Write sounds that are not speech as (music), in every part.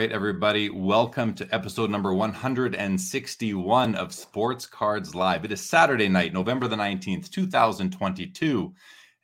right, everybody. Welcome to episode number 161 of Sports Cards Live. It is Saturday night, November the 19th, 2022.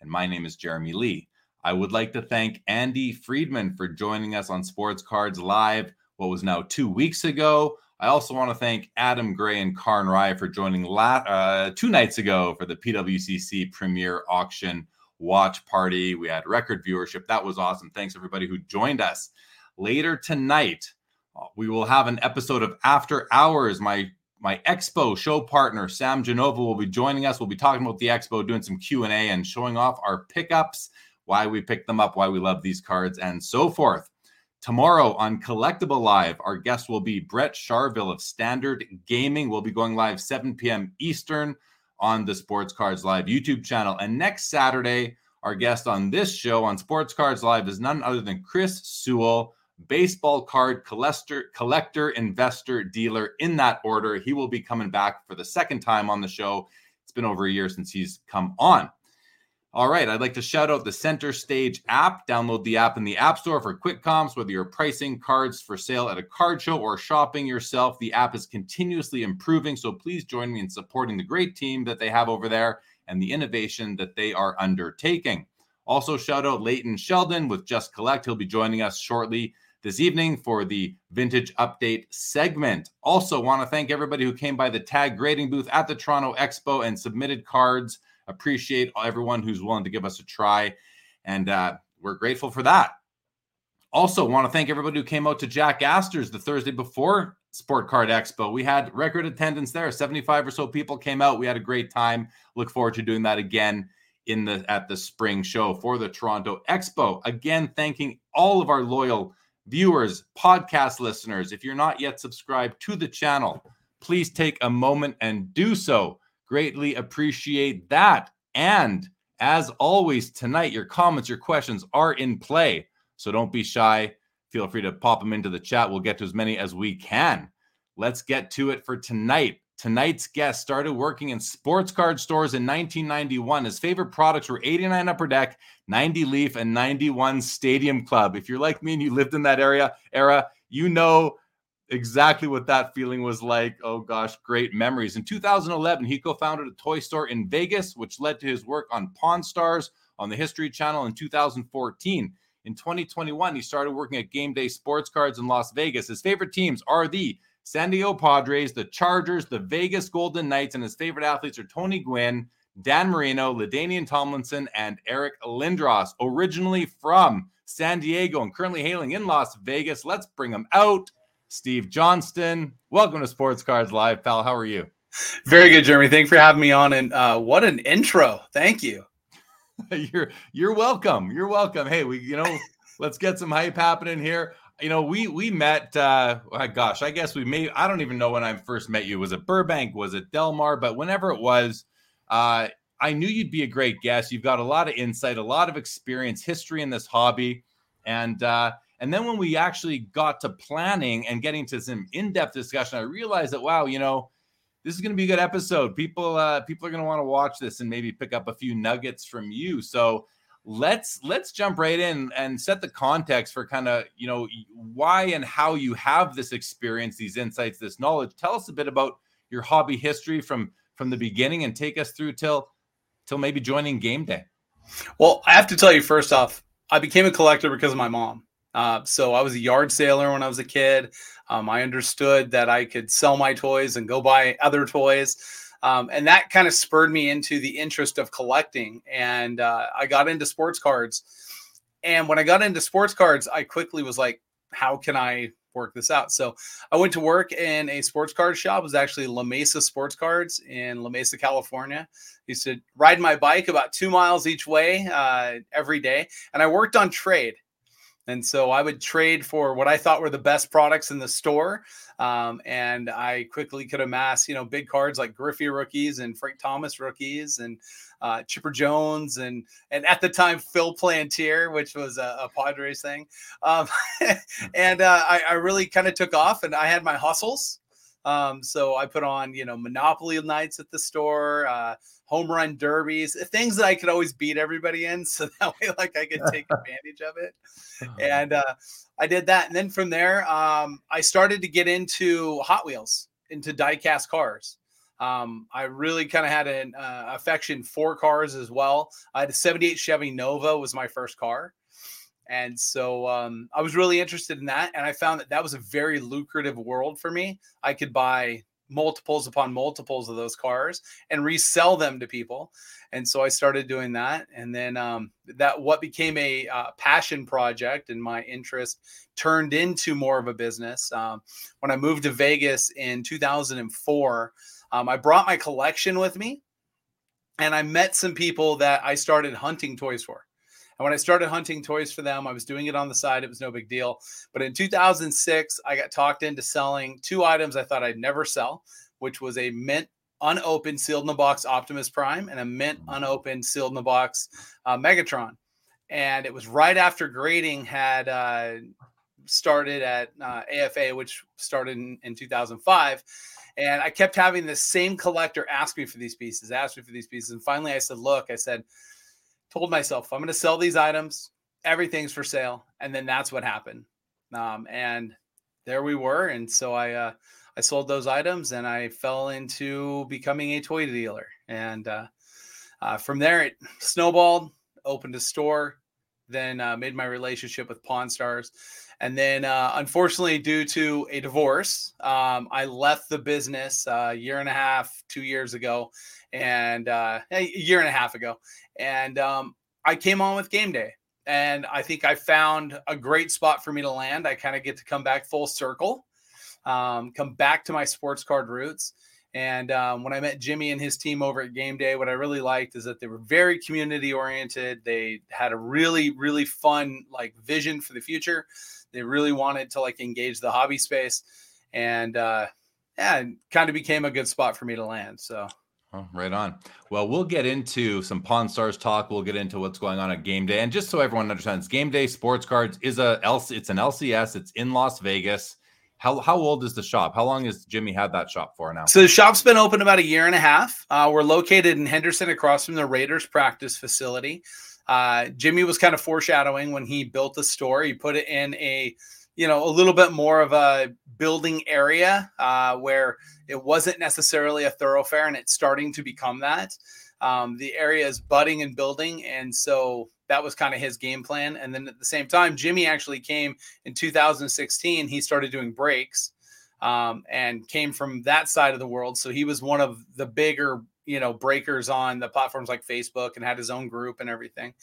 And my name is Jeremy Lee. I would like to thank Andy Friedman for joining us on Sports Cards Live, what was now two weeks ago. I also want to thank Adam Gray and Karn Rye for joining la- uh, two nights ago for the PWCC Premier Auction Watch Party. We had record viewership. That was awesome. Thanks, everybody who joined us. Later tonight, uh, we will have an episode of After Hours. My my expo show partner Sam Genova will be joining us. We'll be talking about the expo, doing some Q and A, and showing off our pickups, why we picked them up, why we love these cards, and so forth. Tomorrow on Collectible Live, our guest will be Brett Charville of Standard Gaming. We'll be going live 7 p.m. Eastern on the Sports Cards Live YouTube channel. And next Saturday, our guest on this show on Sports Cards Live is none other than Chris Sewell baseball card collector, collector, investor, dealer in that order. He will be coming back for the second time on the show. It's been over a year since he's come on. All right, I'd like to shout out the Center Stage app. Download the app in the App Store for quick comps, whether you're pricing cards for sale at a card show or shopping yourself. The app is continuously improving, so please join me in supporting the great team that they have over there and the innovation that they are undertaking. Also, shout out Leighton Sheldon with Just Collect. He'll be joining us shortly this evening for the vintage update segment. Also, want to thank everybody who came by the tag grading booth at the Toronto Expo and submitted cards. Appreciate everyone who's willing to give us a try, and uh, we're grateful for that. Also, want to thank everybody who came out to Jack Astor's the Thursday before Sport Card Expo. We had record attendance there. 75 or so people came out. We had a great time. Look forward to doing that again in the at the spring show for the Toronto Expo. Again, thanking all of our loyal viewers, podcast listeners, if you're not yet subscribed to the channel, please take a moment and do so. Greatly appreciate that. And as always, tonight, your comments, your questions are in play. So don't be shy. Feel free to pop them into the chat. We'll get to as many as we can. Let's get to it for tonight. Tonight's guest started working in sports card stores in 1991. His favorite products were 89 Upper Deck, 90 Leaf, and 91 Stadium Club. If you're like me and you lived in that area era, you know exactly what that feeling was like. Oh gosh, great memories. In 2011, he co-founded a toy store in Vegas, which led to his work on Pawn Stars on the History Channel in 2014. In 2021, he started working at Game Day Sports Cards in Las Vegas. His favorite teams are the San Diego Padres, the Chargers, the Vegas Golden Knights, and his favorite athletes are Tony Gwynn, Dan Marino, LaDainian Tomlinson, and Eric Lindros. Originally from San Diego and currently hailing in Las Vegas. Let's bring him out. Steve Johnston, welcome to Sports Cards Live, pal. How are you? Very good, Jeremy. Thanks for having me on. And uh, what an intro! Thank you. (laughs) you're you're welcome. You're welcome. Hey, we you know let's get some hype happening here you know, we we met. uh oh Gosh, I guess we may. I don't even know when I first met you. Was it Burbank? Was it Delmar? But whenever it was, uh, I knew you'd be a great guest. You've got a lot of insight, a lot of experience, history in this hobby, and uh, and then when we actually got to planning and getting to some in-depth discussion, I realized that wow, you know, this is going to be a good episode. People uh, people are going to want to watch this and maybe pick up a few nuggets from you. So let's let's jump right in and set the context for kind of you know why and how you have this experience these insights this knowledge. Tell us a bit about your hobby history from from the beginning and take us through till till maybe joining game day. Well i have to tell you first off i became a collector because of my mom. Uh, so i was a yard sailor when i was a kid. Um, i understood that i could sell my toys and go buy other toys um, and that kind of spurred me into the interest of collecting. And uh, I got into sports cards. And when I got into sports cards, I quickly was like, how can I work this out? So I went to work in a sports card shop. It was actually La Mesa Sports Cards in La Mesa, California. I used to ride my bike about two miles each way uh, every day. And I worked on trade. And so I would trade for what I thought were the best products in the store. Um, and I quickly could amass, you know, big cards like Griffey rookies and Frank Thomas rookies and uh, Chipper Jones and and at the time Phil Plantier, which was a, a Padres thing. Um, (laughs) and uh, I, I, really kind of took off, and I had my hustles. Um, so I put on, you know, Monopoly nights at the store, uh, home run derbies, things that I could always beat everybody in. (laughs) So that way, like I could take (laughs) advantage of it. And uh, I did that. And then from there, um, I started to get into Hot Wheels, into diecast cars. Um, I really kind of had an uh, affection for cars as well. I had a 78 Chevy Nova was my first car. And so um, I was really interested in that. And I found that that was a very lucrative world for me. I could buy multiples upon multiples of those cars and resell them to people. And so I started doing that. And then um, that what became a uh, passion project and my interest turned into more of a business. Um, when I moved to Vegas in 2004, um, I brought my collection with me and I met some people that I started hunting toys for. And when I started hunting toys for them, I was doing it on the side. It was no big deal. But in 2006, I got talked into selling two items I thought I'd never sell, which was a mint unopened sealed in the box Optimus Prime and a mint unopened sealed in the box uh, Megatron. And it was right after grading had uh, started at uh, AFA, which started in, in 2005. And I kept having the same collector ask me for these pieces, ask me for these pieces. And finally I said, look, I said, told myself I'm going to sell these items. Everything's for sale, and then that's what happened. Um, and there we were. And so I uh, I sold those items, and I fell into becoming a toy dealer. And uh, uh, from there, it snowballed. Opened a store, then uh, made my relationship with Pawn Stars. And then, uh, unfortunately, due to a divorce, um, I left the business uh, a year and a half, two years ago, and uh, a year and a half ago. And um, I came on with game day. And I think I found a great spot for me to land. I kind of get to come back full circle, um, come back to my sports card roots. And um, when I met Jimmy and his team over at Game Day, what I really liked is that they were very community oriented. They had a really, really fun like vision for the future. They really wanted to like engage the hobby space, and uh, yeah, kind of became a good spot for me to land. So Oh, right on. Well, we'll get into some Pawn Stars talk. We'll get into what's going on at Game Day, and just so everyone understands, Game Day Sports Cards is a it's an LCS. It's in Las Vegas. How how old is the shop? How long has Jimmy had that shop for now? So the shop's been open about a year and a half. Uh, we're located in Henderson, across from the Raiders practice facility. Uh, Jimmy was kind of foreshadowing when he built the store. He put it in a you know a little bit more of a building area uh, where it wasn't necessarily a thoroughfare and it's starting to become that. Um, the area is budding and building and so that was kind of his game plan. And then at the same time jimmy actually came in 2016 he started doing breaks um, and came from that side of the world. So he was one of the bigger you know breakers on the platforms like facebook and had his own group and everything.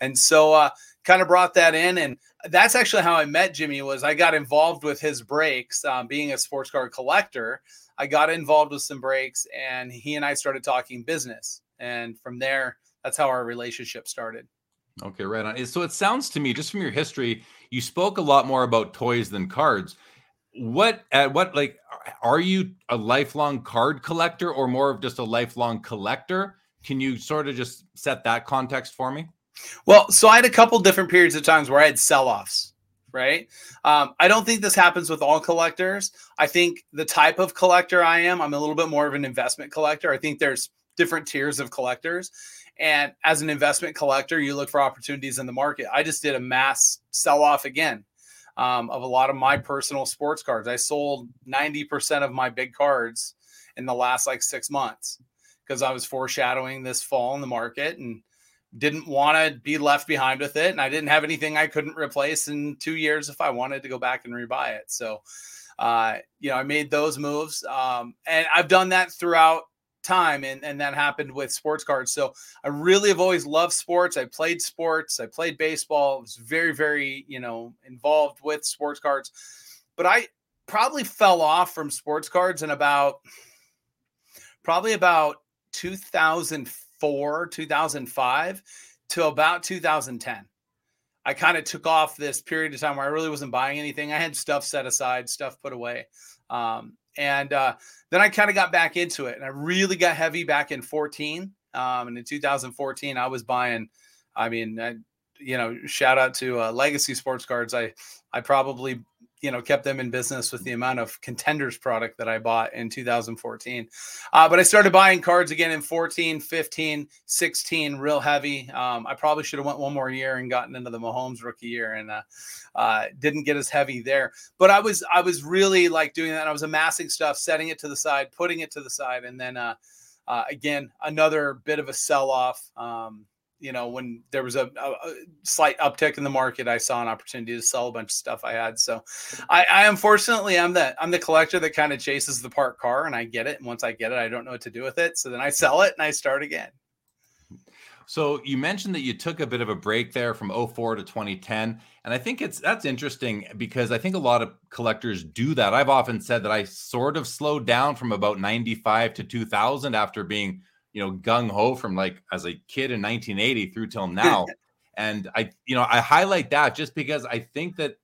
And so uh, kind of brought that in and that's actually how i met jimmy was i got involved with his breaks um, being a sports card collector. I got involved with some breaks and he and i started talking business and from there that's how our relationship started. Okay right on. So it sounds to me just from your history you spoke a lot more about toys than cards what at what like are you a lifelong card collector or more of just a lifelong collector can you sort of just set that context for me well, so I had a couple different periods of times where I had sell offs, right? Um, I don't think this happens with all collectors. I think the type of collector I am, I'm a little bit more of an investment collector. I think there's different tiers of collectors. And as an investment collector, you look for opportunities in the market. I just did a mass sell off again um, of a lot of my personal sports cards. I sold 90% of my big cards in the last like six months because I was foreshadowing this fall in the market. And didn't want to be left behind with it and i didn't have anything i couldn't replace in two years if i wanted to go back and rebuy it so uh, you know i made those moves um, and i've done that throughout time and, and that happened with sports cards so i really have always loved sports i played sports i played baseball was very very you know involved with sports cards but i probably fell off from sports cards in about probably about 2004 2004, 2005 to about 2010. I kind of took off this period of time where I really wasn't buying anything. I had stuff set aside, stuff put away. Um, and uh, then I kind of got back into it and I really got heavy back in 14. Um, and in 2014, I was buying, I mean, I, you know, shout out to uh, Legacy Sports Cards. I, I probably you know kept them in business with the amount of contenders product that i bought in 2014 uh, but i started buying cards again in 14 15 16 real heavy. Um, i probably should have went one more year and gotten into the mahomes rookie year and uh, uh, didn't get as heavy there. But i was i was really like doing that i was amassing stuff setting it to the side putting it to the side and then uh, uh, again another bit of a sell off um, you know, when there was a, a, a, slight uptick in the market, I saw an opportunity to sell a bunch of stuff I had. So I, I unfortunately I'm the I'm the collector that kind of chases the parked car and I get it. And once I get it, I don't know what to do with it. So then I sell it and I start again. So you mentioned that you took a bit of a break there from 04 to 2010 and I think it's that's interesting because I think a lot of collectors do that. I've often said that I sort of slowed down from about 95 to 2000 after being you know gung ho from like as a kid in 1980 through till (laughs) now. And i you know i highlight that just because i think that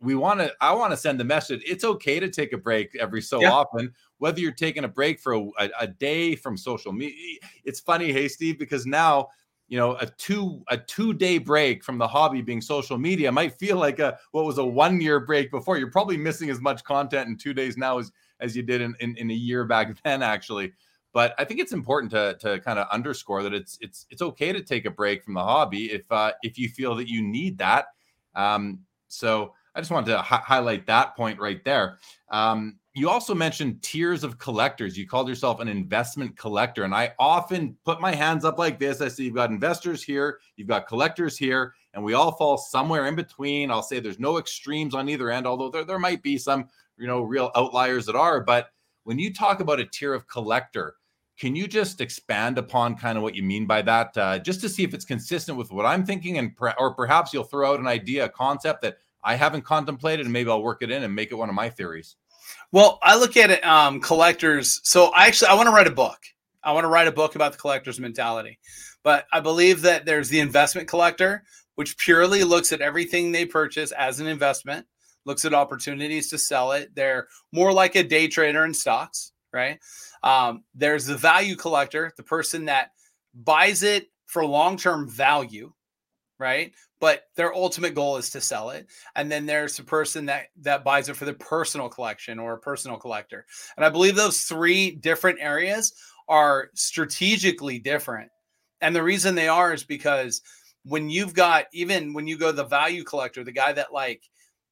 we want to i want to send the message it's okay to take a break every so yeah. often whether you're taking a break for a, a, a, day from social media it's funny hey steve because now you know a two a two day break from the hobby being social media might feel like a what was a one year break before. You're probably missing as much content in two days now as as you did in, in, in a year back (laughs) then actually but I think it's important to to kind of underscore that it's it's it's okay to take a break from the hobby if uh, if you feel that you need that. Um, so I just wanted to hi- highlight that point right there. Um, you also mentioned tiers of collectors. You called yourself an investment collector, and I often put my hands up like this. I see you've got investors here, you've got collectors here, and we all fall somewhere in between. I'll say there's no extremes on either end, although there, there might be some, you know, real outliers that are. But when you talk about a tier of collector, can you just expand upon kind of what you mean by that, uh, just to see if it's consistent with what I'm thinking, and per- or perhaps you'll throw out an idea, a concept that I haven't contemplated, and maybe I'll work it in and make it one of my theories. Well, I look at it, um, collectors. So I actually I want to write a book. I want to write a book about the collector's mentality, but I believe that there's the investment collector, which purely looks at everything they purchase as an investment, looks at opportunities to sell it. They're more like a day trader in stocks, right? Um, there's the value collector, the person that buys it for long term value, right? But their ultimate goal is to sell it. And then there's the person that that buys it for the personal collection or a personal collector. And I believe those three different areas are strategically different. And the reason they are is because when you've got even when you go the value collector, the guy that like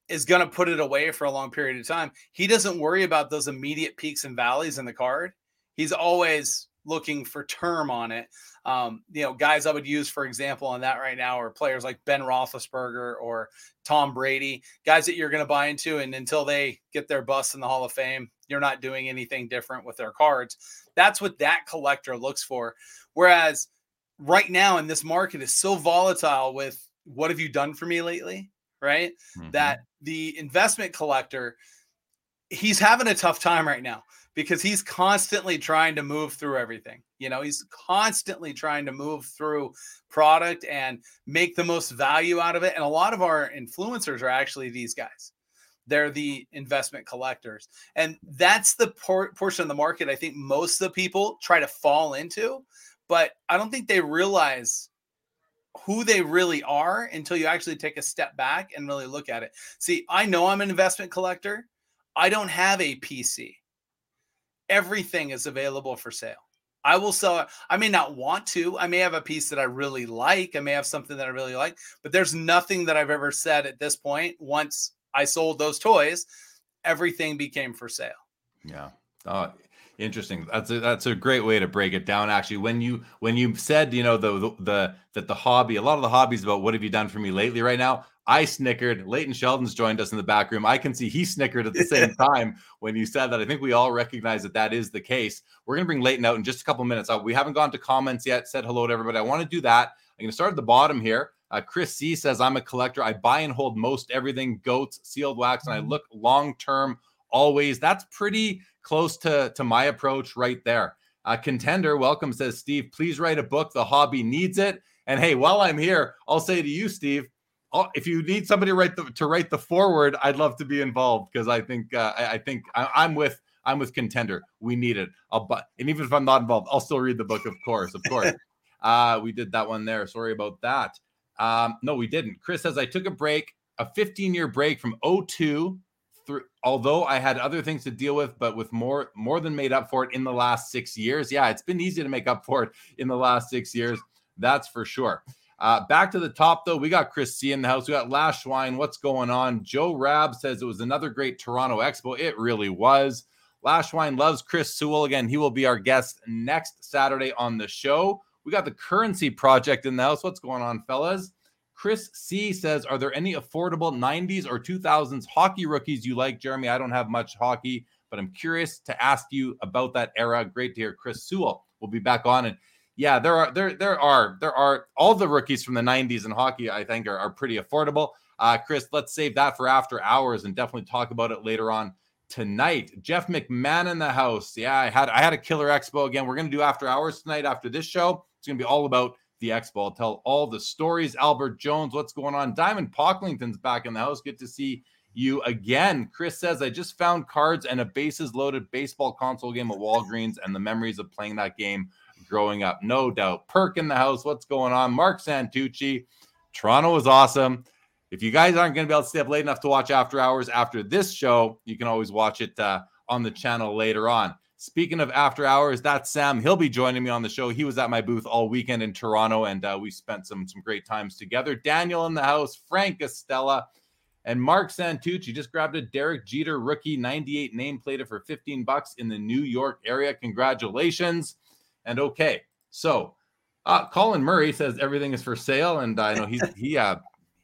is going to put it away for a long period of time, he doesn't worry about those immediate peaks and valleys in the card he's always looking for term on it. Um, you know, guys I would use for example on that right now are players like Ben Roethlisberger or Tom Brady, guys that you're going to buy into, and until they get their bust in the Hall of Fame, you're not doing anything different with their cards. That's what that collector looks for. Whereas right now in this market is so volatile with what have you done for me lately, right? Mm-hmm. That the investment collector, he's having a tough time right now because he's constantly trying to move through everything. You know, he's constantly trying to move through product and make the most value out of it. And a lot of our influencers are actually these guys. They're the investment collectors. And that's the por- portion of the market I think most of the people try to fall into, but I don't think they realize who they really are until you actually take a step back and really look at it. See, I know I'm an investment collector. I don't have a PC everything is available for sale. I will sell it. I may not want to. I may have a piece that I really like. I may have something that I really like, but there's nothing that I've ever said at this point. Once I sold those toys, everything became for sale. Yeah. Oh, interesting. That's a, that's a great way to break it down. Actually, when you when you said you know the, the the that the hobby, a lot of the hobbies about what have you done for me lately right now. I snickered. Leighton Sheldon's joined us in the back room. I can see he snickered at the same (laughs) time when you said that. I think we all recognize that that is the case. We're going to bring Leighton out in just a couple minutes. Uh, we haven't gone to comments yet, said hello to everybody. I want to do that. I'm going to start at the bottom here. Uh, Chris C says, I'm a collector. I buy and hold most everything goats, sealed wax, and I mm-hmm. look long term always. That's pretty close to, to my approach right there. Uh, contender, welcome, says Steve. Please write a book. The hobby needs it. And hey, while I'm here, I'll say to you, Steve, Oh, if you need somebody to write the to write the forward, I'd love to be involved because I think uh, I, I, think I, am with I'm with contender. We need it. I'll but and even if I'm not involved, I'll still read the book. Of course, of course. (laughs) uh, we did that one there. Sorry about that. Um, no, we didn't. Chris says I took a break, a 15 year break from 02 through although I had other things to deal with, but with more more than made up for it in the last six years. Yeah, it's been easy to make up for it in the last six years. That's for sure. Uh, back to the top, though, we got Chris C in the house. We got Lash Schwein. What's going on? Joe Rab says it was another great Toronto Expo. It really was. Lash Wine loves Chris Sewell. Again, he will be our guest next Saturday on the show. We got the Currency Project in the house. What's going on, fellas? Chris C says, Are there any affordable 90s or 2000s hockey rookies you like, Jeremy? I don't have much hockey, but I'm curious to ask you about that era. Great to hear Chris Sewell will be back on. And yeah, there are there there are there are all the rookies from the 90s in hockey, I think, are, are pretty affordable. Uh, Chris, let's save that for after hours and definitely talk about it later on tonight. Jeff McMahon in the house. Yeah, I had I had a killer expo again. We're gonna do after hours tonight after this show. It's gonna be all about the expo. I'll tell all the stories. Albert Jones, what's going on? Diamond Pocklington's back in the house. Good to see you again. Chris says, I just found cards and a bases loaded baseball console game at Walgreens and the memories of playing that game growing up. No doubt. Perk in the house. What's going on? Mark Santucci. Toronto was awesome. If you guys aren't going to be able to stay up late enough to watch After Hours after this show, you can always watch it uh, on the channel later on. Speaking of After Hours, that's Sam. He'll be joining me on the show. He was at my booth all weekend in Toronto, and uh, we spent some some great times together. Daniel in the house, Frank Estella, and Mark Santucci just grabbed a Derek Jeter rookie 98 nameplate for 15 bucks in the New York area. Congratulations! And okay, so uh, Colin Murray says everything is for sale, and I know he's he uh,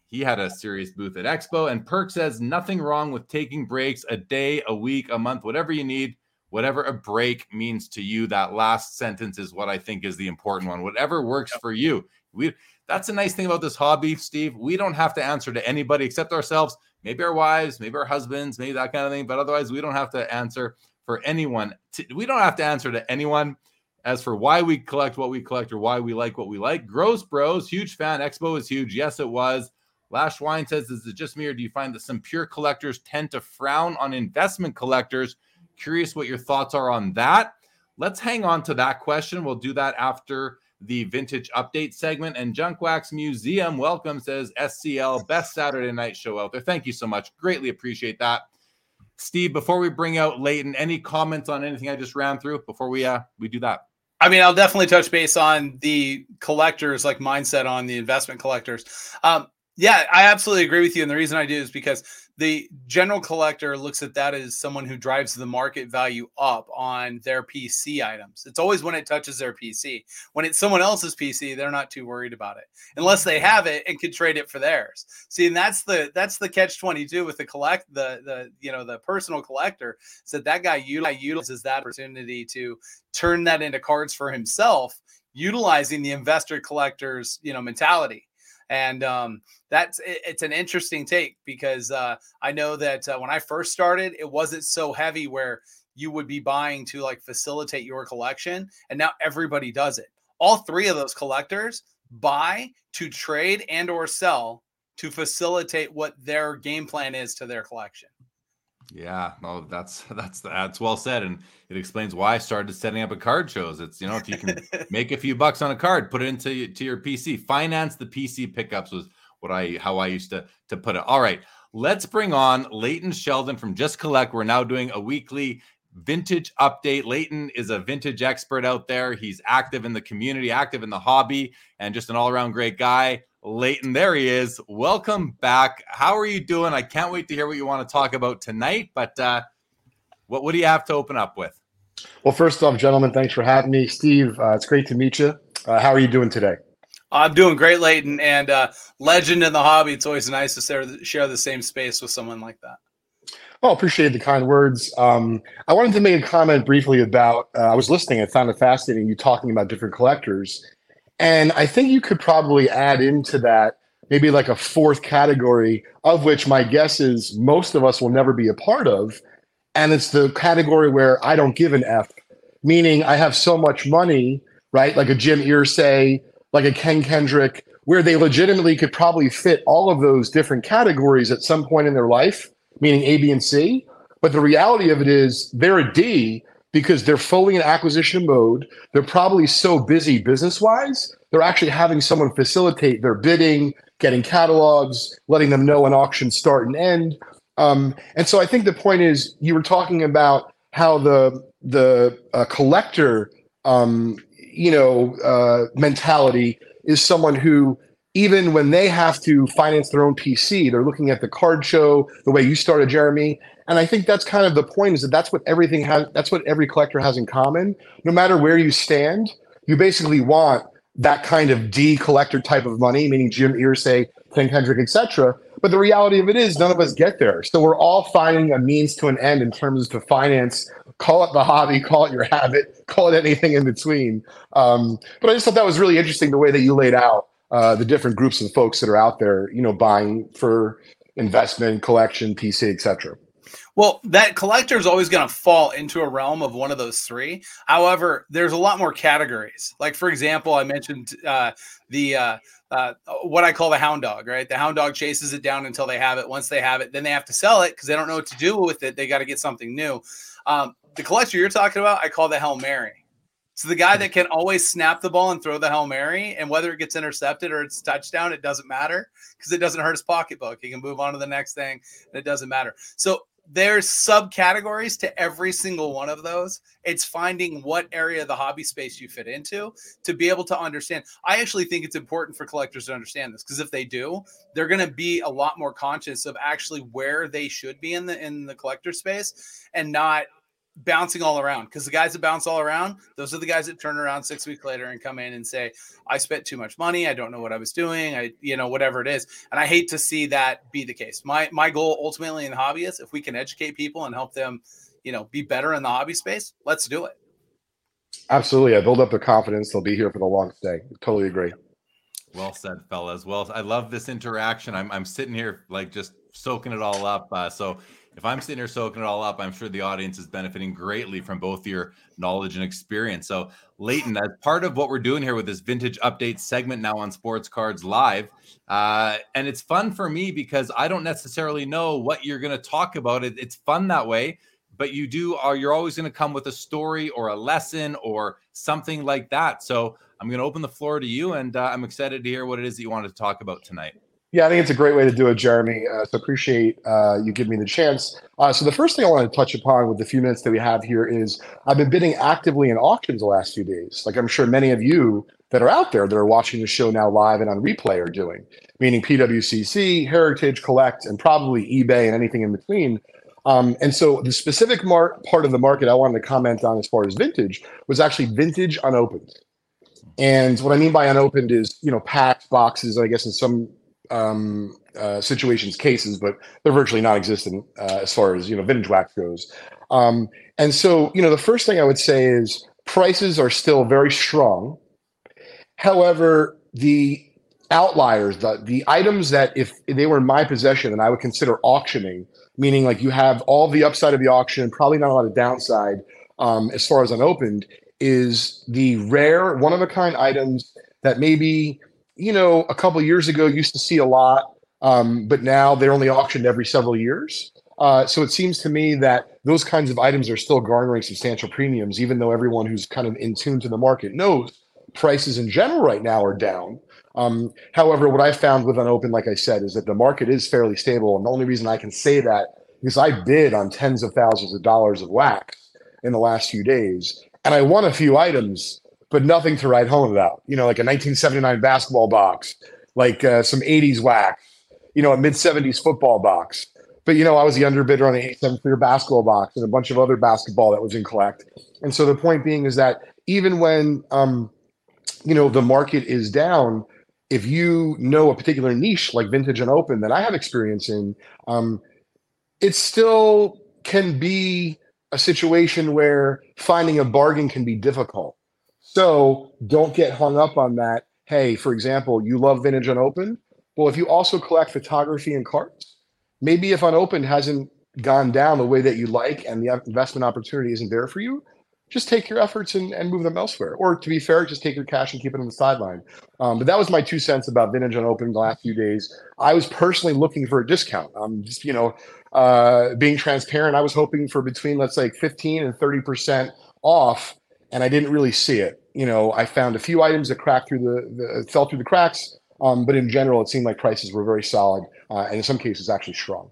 he had a serious booth at Expo. And Perk says nothing wrong with taking breaks a day, a week, a month, whatever you need, whatever a break means to you. That last sentence is what I think is the important one. Whatever works for you. We that's a nice thing about this hobby, Steve. We don't have to answer to anybody except ourselves, maybe our wives, maybe our husbands, maybe that kind of thing. But otherwise, we don't have to answer for anyone. We don't have to answer to anyone as for why we collect what we collect or why we like what we like, Gross Bros, huge fan. Expo is huge. Yes, it was. Lash Wine says, Is it just me, or do you find that some pure collectors tend to frown on investment collectors? Curious what your thoughts are on that. Let's hang on to that question. We'll do that after the vintage update segment. And Junk Wax Museum, welcome, says SCL, best Saturday night show out there. Thank you so much. Greatly appreciate that. Steve, before we bring out Leighton, any comments on anything I just ran through before we uh we do that? I mean, I'll definitely touch base on the collectors, like mindset on the investment collectors. Um, yeah, I absolutely agree with you. And the reason I do is because the general collector looks at that as someone who drives the market value up on their PC items. It's always when it touches their PC. When it's someone else's PC, they're not too worried about it unless they have it and can trade it for theirs. See, and that's the that's the catch twenty two with the collect the the you know the personal collector. So that guy utilizes that opportunity to turn that into cards for himself, utilizing the investor collector's you know mentality and um, that's it, it's an interesting take because uh, I know that uh, when I first started, it wasn't so heavy where you would be buying to like facilitate your collection, and now everybody does it. All three of those collectors buy to trade and or sell to facilitate what their game plan is to their collection. Yeah, no, that's (laughs) that's that's well said, and it explains why I started setting up a card shows. It's you know if you can (laughs) make a few bucks on a card, put it into to your PC, finance the PC pickups was what I how I used to to put it. All right, let's bring on Leighton Sheldon from Just Collect. We're now doing a weekly vintage update. Leighton is a vintage expert out there. He's active in the community, active in the hobby, and just an all around great guy. Leighton, there he is. Welcome back. How are you doing? I can't wait to hear what you want to talk about tonight. But uh, what what do you have to open up with? Well, first off, gentlemen, thanks for having me, Steve. Uh, it's great to meet you. Uh, how are you doing today? I'm doing great, Leighton, and uh, legend in the hobby. It's always nice to share, share the same space with someone like that. Oh, appreciate the kind words. Um, I wanted to make a comment briefly about. Uh, I was listening. I found it fascinating you talking about different collectors, and I think you could probably add into that maybe like a fourth category, of which my guess is most of us will never be a part of. And it's the category where I don't give an F, meaning I have so much money, right? Like a Jim Irsay, like a Ken Kendrick, where they legitimately could probably fit all of those different categories at some point in their life, meaning A, B, and C. But the reality of it is they're a D because they're fully in acquisition mode. They're probably so busy business wise, they're actually having someone facilitate their bidding, getting catalogs, letting them know an auction start and end. Um, and so I think the point is you were talking about how the the uh, collector, um, you know, uh, mentality is someone who even when they have to finance their own PC, they're looking at the card show the way you started, Jeremy. And I think that's kind of the point is that that's what everything has. That's what every collector has in common. No matter where you stand, you basically want that kind of D collector type of money, meaning Jim Irsay, Ken Kendrick, etc. But the reality of it is, none of us get there. So we're all finding a means to an end in terms of to finance. Call it the hobby, call it your habit, call it anything in between. Um, but I just thought that was really interesting the way that you laid out uh, the different groups of folks that are out there, you know, buying for investment, collection, PC, etc. Well, that collector is always going to fall into a realm of one of those three. However, there's a lot more categories. Like, for example, I mentioned uh, the uh, uh, what I call the hound dog, right? The hound dog chases it down until they have it. Once they have it, then they have to sell it because they don't know what to do with it. They got to get something new. Um, the collector you're talking about, I call the Hail Mary. So the guy that can always snap the ball and throw the Hail Mary, and whether it gets intercepted or it's touchdown, it doesn't matter because it doesn't hurt his pocketbook. He can move on to the next thing, and it doesn't matter. So there's subcategories to every single one of those. It's finding what area of the hobby space you fit into to be able to understand. I actually think it's important for collectors to understand this because if they do, they're going to be a lot more conscious of actually where they should be in the in the collector space and not bouncing all around because the guys that bounce all around those are the guys that turn around six weeks later and come in and say i spent too much money. I don't know what i was doing. I you know whatever it is. And i hate to see that be the case. My my goal ultimately in the hobby is if we can educate people and help them you know be better in the hobby space let's do it. Absolutely. I build up their confidence. They'll be here for the long stay. Totally agree. Well said fellas. Well i love this interaction. I'm, I'm sitting here like just soaking it all up uh, so if I'm sitting here soaking it all up, I'm sure the audience is benefiting greatly from both your knowledge and experience. So, Leighton, as part of what we're doing here with this vintage update segment now on Sports Cards Live, uh, and it's fun for me because I don't necessarily know what you're going to talk about. It, it's fun that way, but you do are you're always going to come with a story or a lesson or something like that. So, I'm going to open the floor to you, and uh, I'm excited to hear what it is that you wanted to talk about tonight. Yeah, I think it's a great way to do it, Jeremy. Uh, so appreciate uh, you giving me the chance. Uh, so the first thing I want to touch upon with the few minutes that we have here is I've been bidding actively in auctions the last few days. Like I'm sure many of you that are out there that are watching the show now live and on replay are doing, meaning PWCC, Heritage, Collect, and probably eBay and anything in between. Um, and so the specific mar- part of the market I wanted to comment on as far as vintage was actually vintage unopened. And what I mean by unopened is, you know, packed boxes, I guess in some um, uh, situations, cases, but they're virtually non-existent uh, as far as you know vintage wax goes. Um, and so, you know, the first thing I would say is prices are still very strong. However, the outliers, the the items that if they were in my possession and I would consider auctioning, meaning like you have all the upside of the auction, probably not a lot of downside um, as far as unopened, is the rare one of a kind items that maybe you know, a couple years ago used to see a lot, um, but now they're only auctioned every several years. Uh, so it seems to me that those kinds of items are still garnering substantial premiums, even though everyone who's kind of in tune to the market knows prices in general right now are down. Um, however, what I found with Unopened, like I said, is that the market is fairly stable. And the only reason I can say that is I bid on tens of thousands of dollars of wax in the last few days, and I won a few items but nothing to write home about. You know, like a 1979 basketball box, like uh, some 80s wax, you know, a mid 70s football box. But you know, I was the underbidder on the 87 Fleer basketball box and a bunch of other basketball that was in collect. And so the point being is that even when um, you know the market is down, if you know a particular niche like vintage and open that I have experience in, um, it still can be a situation where finding a bargain can be difficult. So don't get hung up on that. Hey, for example, you love vintage unopened. Well, if you also collect photography and cards, maybe if unopened hasn't gone down the way that you like and the investment opportunity isn't there for you, just take your efforts and, and move them elsewhere. Or to be fair, just take your cash and keep it on the sideline. Um, but that was my two cents about vintage unopened the last few days. I was personally looking for a discount. I'm just, you know, uh, being transparent. I was hoping for between, let's say, 15 and 30% off and I didn't really see it. You know, I found a few items that cracked through the, the fell through the cracks, um, but in general, it seemed like prices were very solid, uh, and in some cases, actually strong.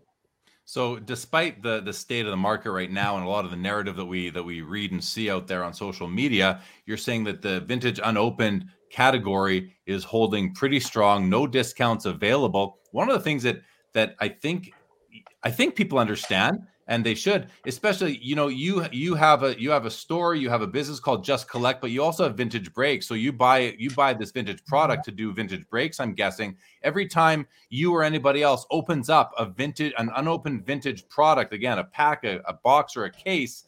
So, despite the the state of the market right now and a lot of the narrative that we that we read and see out there on social media, you're saying that the vintage unopened category is holding pretty strong, no discounts available. One of the things that that I think I think people understand and they should especially you know you you have a you have a store you have a business called just collect but you also have vintage breaks. So you buy you buy this vintage product to do vintage breaks i'm guessing. Every time you or anybody else opens up a vintage an unopened vintage product again a pack a, a box or a case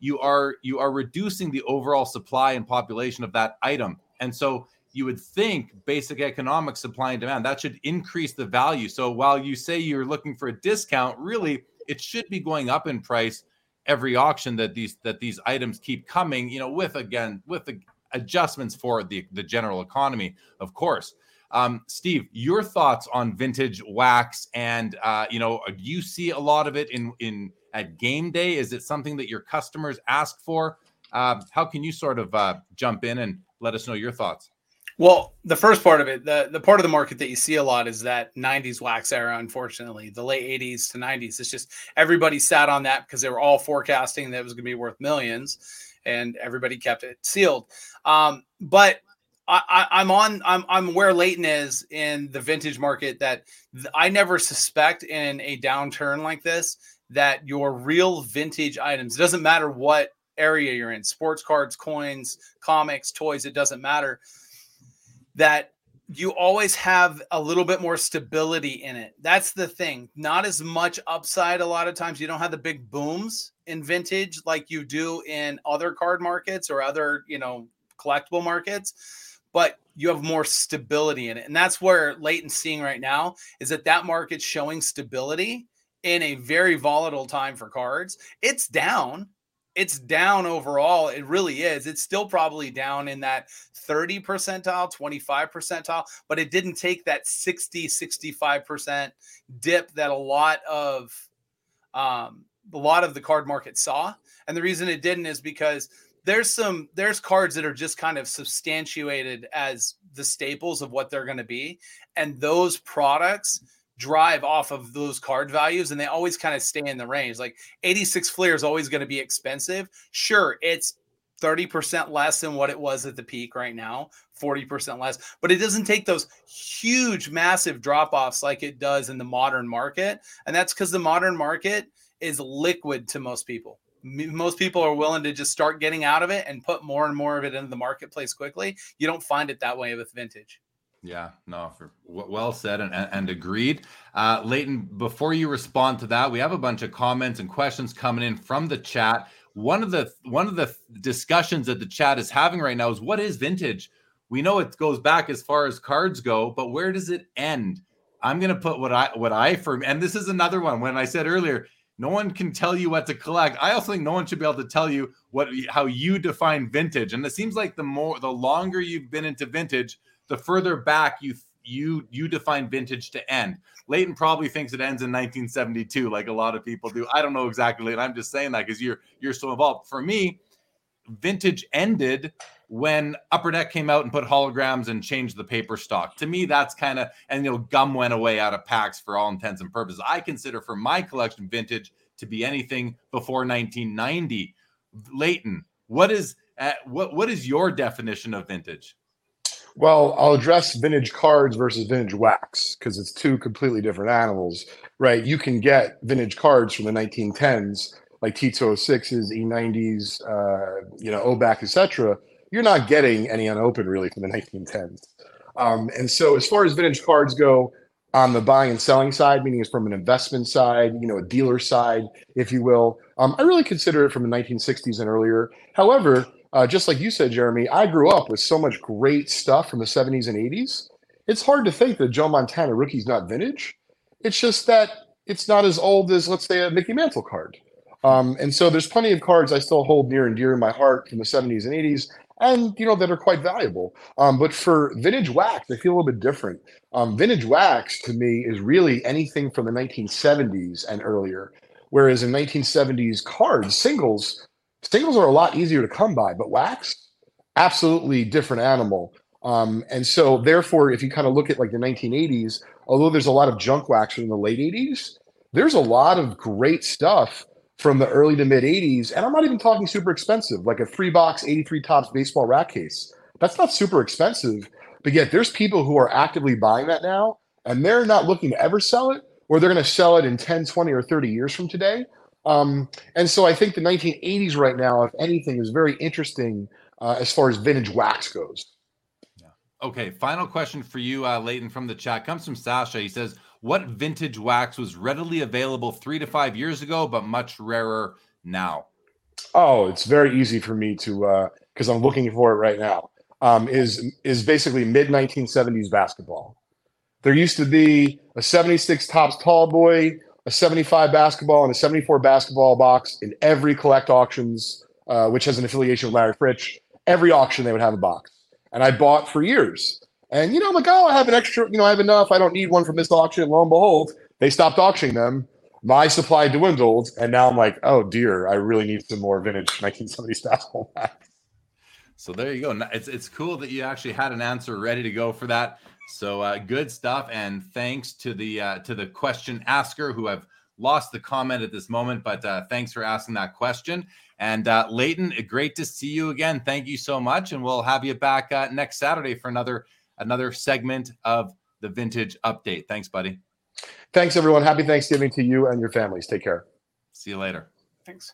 you are you are reducing the overall supply and population of that item. And so you would think basic economics supply and demand that should increase the value. So while you say you're looking for a discount really it should be going up in price every auction that these that these items keep coming you know with again with the adjustments for the the general economy of course. Um, steve your thoughts on vintage wax and uh, you know do you see a lot of it in in at game day? Is it something that your customers ask for? Uh, how can you sort of uh, jump in and let us know your thoughts well, the first part of it, the, the part of the market that you see a lot is that 90s wax era, unfortunately, the late 80s to 90s. It's just everybody sat on that because they were all forecasting that it was going to be worth millions and everybody kept it sealed. Um, but I, am on. I'm, I'm where Leighton is in the vintage market. That th- I never suspect in a downturn like this that your real vintage items. It doesn't matter what area you're in. Sports cards, coins, comics, toys. It doesn't matter that you always have a little bit more stability in it. That's the thing. Not as much upside a lot of times. You don't have the big booms in vintage like you do in other card markets or other, you know, collectible markets, but you have more stability in it. And that's where Leighton's seeing right now is that that market's showing stability in a very volatile time for cards. It's down, it's down overall. It really is. It's still probably down in that 30 percentile, 25 percentile, but it didn't take that 60, 65% dip that a lot of um, a lot of the card market saw. And the reason it didn't is because there's some there's cards that are just kind of substantiated as the staples of what they're going to be. And those products drive off of those card values and they always kind of stay in the range. Like 86 Fleer is always going to be expensive. Sure, it's 30% less than what it was at the peak right now, 40% less, but it doesn't take those huge, massive drop offs like it does in the modern market. And that's because the modern market is liquid to most people. Most people are willing to just start getting out of it and put more and more of it into the marketplace quickly. You don't find it that way with vintage. Yeah, no, for well said and, and agreed. Uh, Leighton, before you respond to that, we have a bunch of comments and questions coming in from the chat. One of the one of the discussions that the chat is having right now is what is vintage? We know it goes back as far as cards go, but where does it end? I'm to put what I what I for and this is another one. When I said earlier, no one can tell you what to collect. I also think no one should be able to tell you what how you define vintage. And it seems like the more the longer you've been into vintage, the further back you you you define vintage to end. Leighton probably thinks it ends in 1972, like a lot of people do. I don't know exactly, and I'm just saying that because you're you're so involved. For me, vintage ended when Upper Deck came out and put holograms and changed the paper stock. To me, that's kind of and you know gum went away out of packs for all intents and purposes. I consider for my collection vintage to be anything before 1990. Leighton, what is uh, what what is your definition of vintage? Well, I'll address vintage cards versus vintage wax because it's two completely different animals, right? You can get vintage cards from the 1910s, like T206s, E90s, uh, you know, Obak, etc. You're not getting any unopened really from the 1910s. Um, and so, as far as vintage cards go, on the buying and selling side, meaning it's from an investment side, you know, a dealer side, if you will. Um, I really consider it from the 1960s and earlier. However, uh, just like you said, Jeremy, I grew up with so much great stuff from the 70s and 80s. It's hard to think that Joe Montana rookie's not vintage. It's just that it's not as old as, let's say, a Mickey Mantle card. Um, and so there's plenty of cards I still hold near and dear in my heart from the 70s and 80s, and you know that are quite valuable. Um, but for vintage wax, they feel a little bit different. Um, vintage wax to me is really anything from the 1970s and earlier. Whereas in 1970s cards, singles, Singles are a lot easier to come by, but wax, absolutely different animal. Um, and so, therefore, if you kind of look at like the 1980s, although there's a lot of junk wax in the late 80s, there's a lot of great stuff from the early to mid 80s. And I'm not even talking super expensive, like a three box 83 Topps baseball rack case. That's not super expensive. But yet there's people who are actively buying that now and they're not looking to ever sell it or they're going to sell it in 10, 20, or 30 years from today. Um, and so I think the 1980s right now, if anything, is very interesting uh, as far as vintage wax goes. Yeah. Okay, final question for you, uh, Leighton, from the chat comes from Sasha. He says, "What vintage wax was readily available three to five years ago, but much rarer now?" Oh, it's very easy for me to because uh, I'm looking for it right now. Um, is is basically mid 1970s basketball. There used to be a 76 Topps tall boy, a 75 basketball, and a 74 basketball box in every collect auctions, uh, which has an affiliation with Larry Fritsch. Every auction they would have a box, and I bought for years. And you know, I'm like, oh, I have an extra. You know, I have enough. I don't need one from this auction. Lo and behold, they stopped auctioning them. My supply dwindled, and now I'm like, oh dear, I really need some more vintage 1970s basketball back. So there you go. It's it's cool that you actually had an answer ready to go for that. So uh, good stuff, and thanks to the uh, to the question asker who have lost the comment at this moment, but uh, thanks for asking that question. And uh, Leighton, great to see you again. Thank you so much, and we'll have you back uh, next Saturday for another another segment of the Vintage Update. Thanks, buddy. Thanks, everyone. Happy Thanksgiving to you and your families. Take care. See you later. Thanks.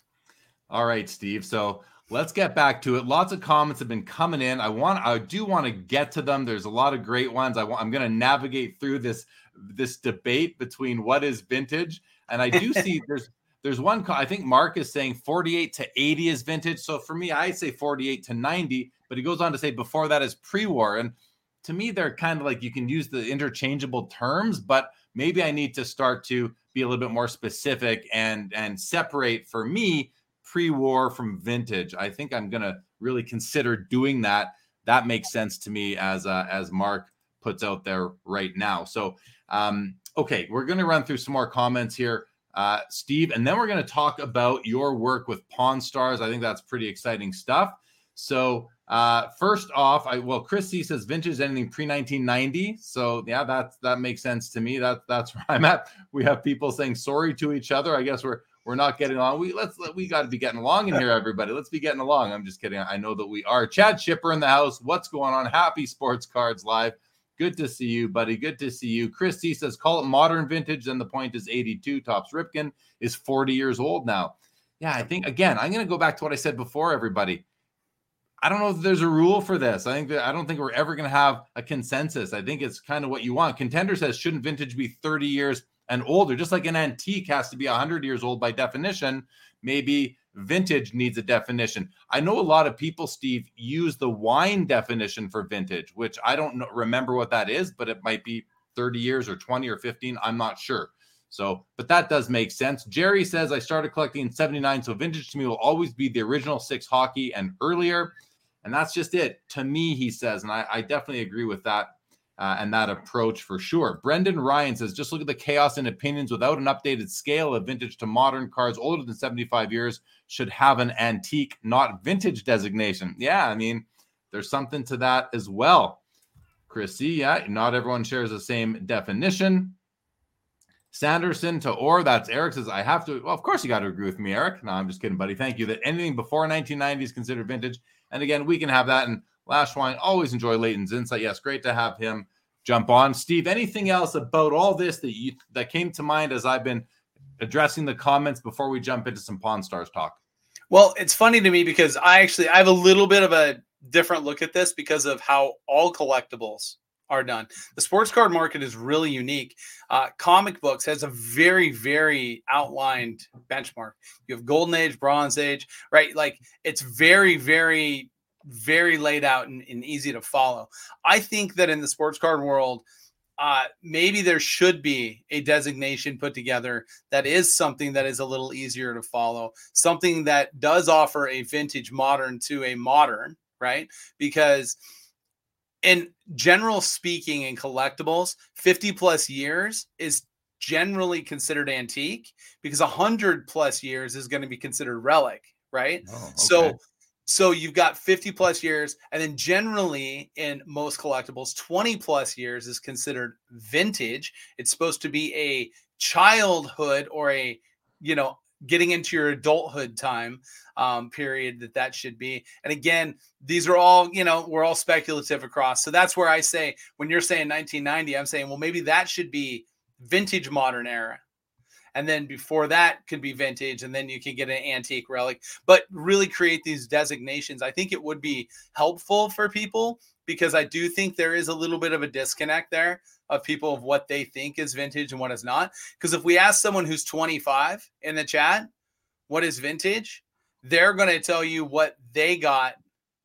All right, Steve. So let's get back to it. Lots of comments have been coming in. I want, I do want to get to them. There's a lot of great ones. I want, I'm going to navigate through this this debate between what is vintage, and I do see (laughs) there's there's one. I think Mark is saying 48 to 80 is vintage. So for me, I say 48 to 90. But he goes on to say before that is pre-war, and to me, they're kind of like you can use the interchangeable terms, but maybe I need to start to be a little bit more specific and and separate for me pre-war from vintage. I think I'm to really consider doing that. That makes sense to me as uh, as Mark puts out there right now. So, um, okay, we're to run through some more comments here, uh, Steve, and then we're going to talk about your work with Pawn Stars. I think that's pretty exciting stuff. So, uh, first off, I well, Chris C says vintage is anything pre 1990. So yeah, that that makes sense to me. That that's (laughs) where I'm at. We have people saying sorry to each other. I guess we're we're not getting along. We let's we got to be getting along in here, everybody. Let's be getting along. I'm just kidding. I know that we are. Chad Shipper in the house. What's going on? Happy Sports Cards Live. Good to see you, buddy. Good to see you. Chris C says, call it modern vintage. Then the point is 82. Topps Ripken is 40 years old now. Yeah, I think again, I'm going to go back to what I said before, everybody. I don't know if there's a rule for this. I think that I don't think we're ever going to have a consensus. I think it's kind of what you want. Contender says, shouldn't vintage be 30 years and older. Just like an antique has to be 100 years old by definition, maybe vintage needs a definition. I know a lot of people, Steve, use the wine definition for vintage, which I don't know, remember what that is, but it might be 30 years or 20 or 15. I'm not sure. So, but that does make sense. Jerry says, I started collecting in 79. So, vintage to me will always be the original six hockey and earlier. And that's just it to me, he says. And I, I definitely agree with that uh, and that approach for sure. Brendan Ryan says, just look at the chaos in opinions without an updated scale of vintage to modern cars older than 75 years should have an antique, not vintage designation. Yeah, I mean, there's something to that as well. Chris C, yeah, not everyone shares the same definition. Sanderson to or that's Eric says, I have to. Well, of course, you got to agree with me, Eric. No, I'm just kidding, buddy. Thank you. That anything before 1990 is considered vintage. And again, we can have that. And Lashwine, always enjoy Leighton's insight. Yes, great to have him jump on. Steve, anything else about all this that you that came to mind as I've been addressing the comments before we jump into some Pawn Stars talk? Well, it's funny to me because I actually I have a little bit of a different look at this because of how all collectibles are done. The sports card market is really unique. Uh, comic books has a very, very outlined benchmark. You have Golden Age, Bronze Age, right? Like it's very, very very laid out and, and easy to follow. I think that in the sports card world, uh, maybe there should be a designation put together that is something that is a little easier to follow, something that does offer a vintage modern to a modern, right? Because in general speaking, in collectibles, 50 plus years is generally considered antique because 100 plus years is going to be considered relic, right? Oh, okay. So so you've got 50 plus years, and then generally in most collectibles, 20 plus years is considered vintage. It's supposed to be a childhood or a you know getting into your adulthood time um, period that that should be. And again, these are all, you know, we're all speculative across. So that's where I say, when you're saying 1990, I'm saying, well, maybe that should be vintage modern era. And then before that could be vintage, and then you can get an antique relic, but really create these designations. I think it would be helpful for people because I do think there is a little bit of a disconnect there of people of what they think is vintage and what is not. Because if we ask someone who's 25 in the chat, what is vintage? they're going to tell you what they got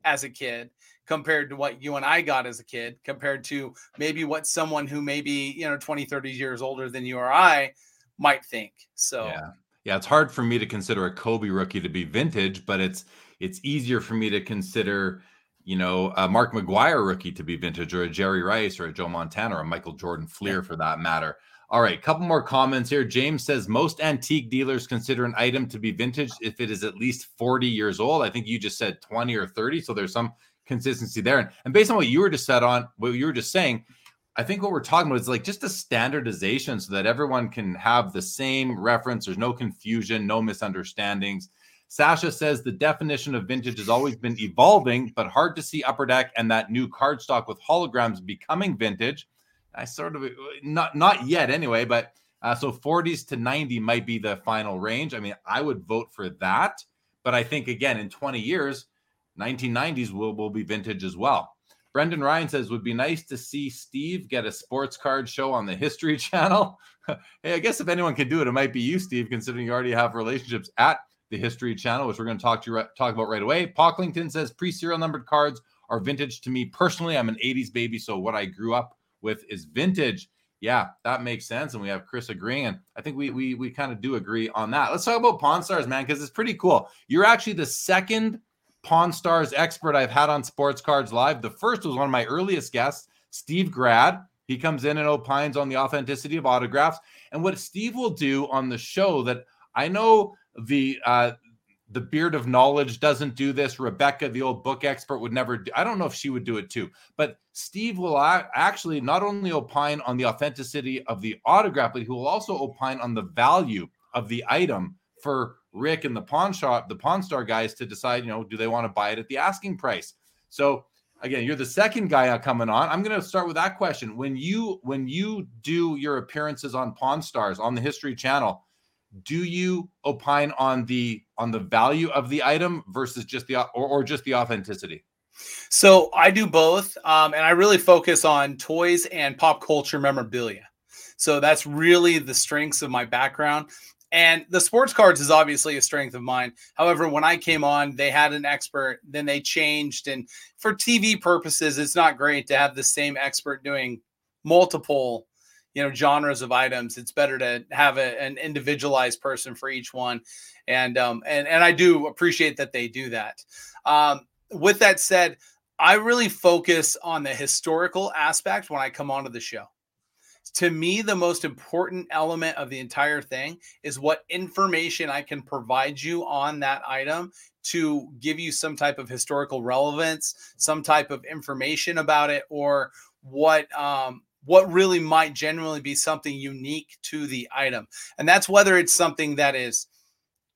as a kid compared to what you and I got as a kid, compared to maybe what someone who may be, you know, 20, 30 years older than you or I might think. So, yeah. Yeah, it's hard for me to consider a Kobe rookie to be vintage, but it's it's easier for me to consider, you know, a Mark McGwire rookie to be vintage or a Jerry Rice or a Joe Montana or a Michael Jordan Fleer yeah. for that matter. All right, couple more comments here. James says most antique dealers consider an item to be vintage if it is at least 40 years old. I think you just said 20 or 30, so there's some consistency there. And, and based on what you were just said on what you were just saying, I think what we're talking about is like just a standardization so that everyone can have the same reference. There's no confusion, no misunderstandings. Sasha says the definition of vintage has always been evolving, but hard to see Upper Deck and that new cardstock with holograms becoming vintage. I sort of not not yet anyway, but uh, so 40s to 90 might be the final range. I mean, I would vote for that, but I think again in 20 years, 1990s will will be vintage as well. Brendan Ryan says would be nice to see Steve get a sports card show on the History (laughs) Channel. (laughs) hey, I guess if anyone can do it, it might be you, Steve, considering you already have relationships at the History Channel, which we're going to talk to you talk about right away. Pocklington says pre-serial numbered cards are vintage to me personally. I'm an 80s baby, so what I grew up with is vintage. Yeah, that makes sense. And we have Chris agreeing. And I think we we we kind of do agree on that. Let's talk about Pawn Stars, man, because it's pretty cool. You're actually the second Pawn Stars expert I've had on Sports Cards Live. The first was one of my earliest guests, Steve Grad. He comes in and opines on the authenticity of autographs. And what Steve will do on the show that I know the uh, the beard of knowledge doesn't do this. Rebecca, the old book expert, would never do. I don't know if she would do it too. But Steve will actually not only opine on the authenticity of the autograph, but he will also opine on the value of the item for Rick and the pawn shop, the pawn star guys to decide, you know, do they want to buy it at the asking price? So again, you're the second guy coming on. I'm going to start with that question. When you when you do your appearances on Pawn Stars on the History Channel, do you opine on the on the value of the item versus just the or, or just the authenticity so i do both um, and i really focus on toys and pop culture memorabilia so that's really the strengths of my background and the sports cards is obviously a strength of mine. However when i came on they had an expert then they changed. And for tv purposes it's not great to have the same expert doing multiple you know genres of items. It's better to have a, an individualized person for each one. And um and and i do appreciate that they do that. Um with that said i really focus on the historical aspect when i come onto the show to me the most important element of the entire thing is what information i can provide you on that item to give you some type of historical relevance some type of information about it or what um, what really might genuinely be something unique to the item. And that's whether it's something that is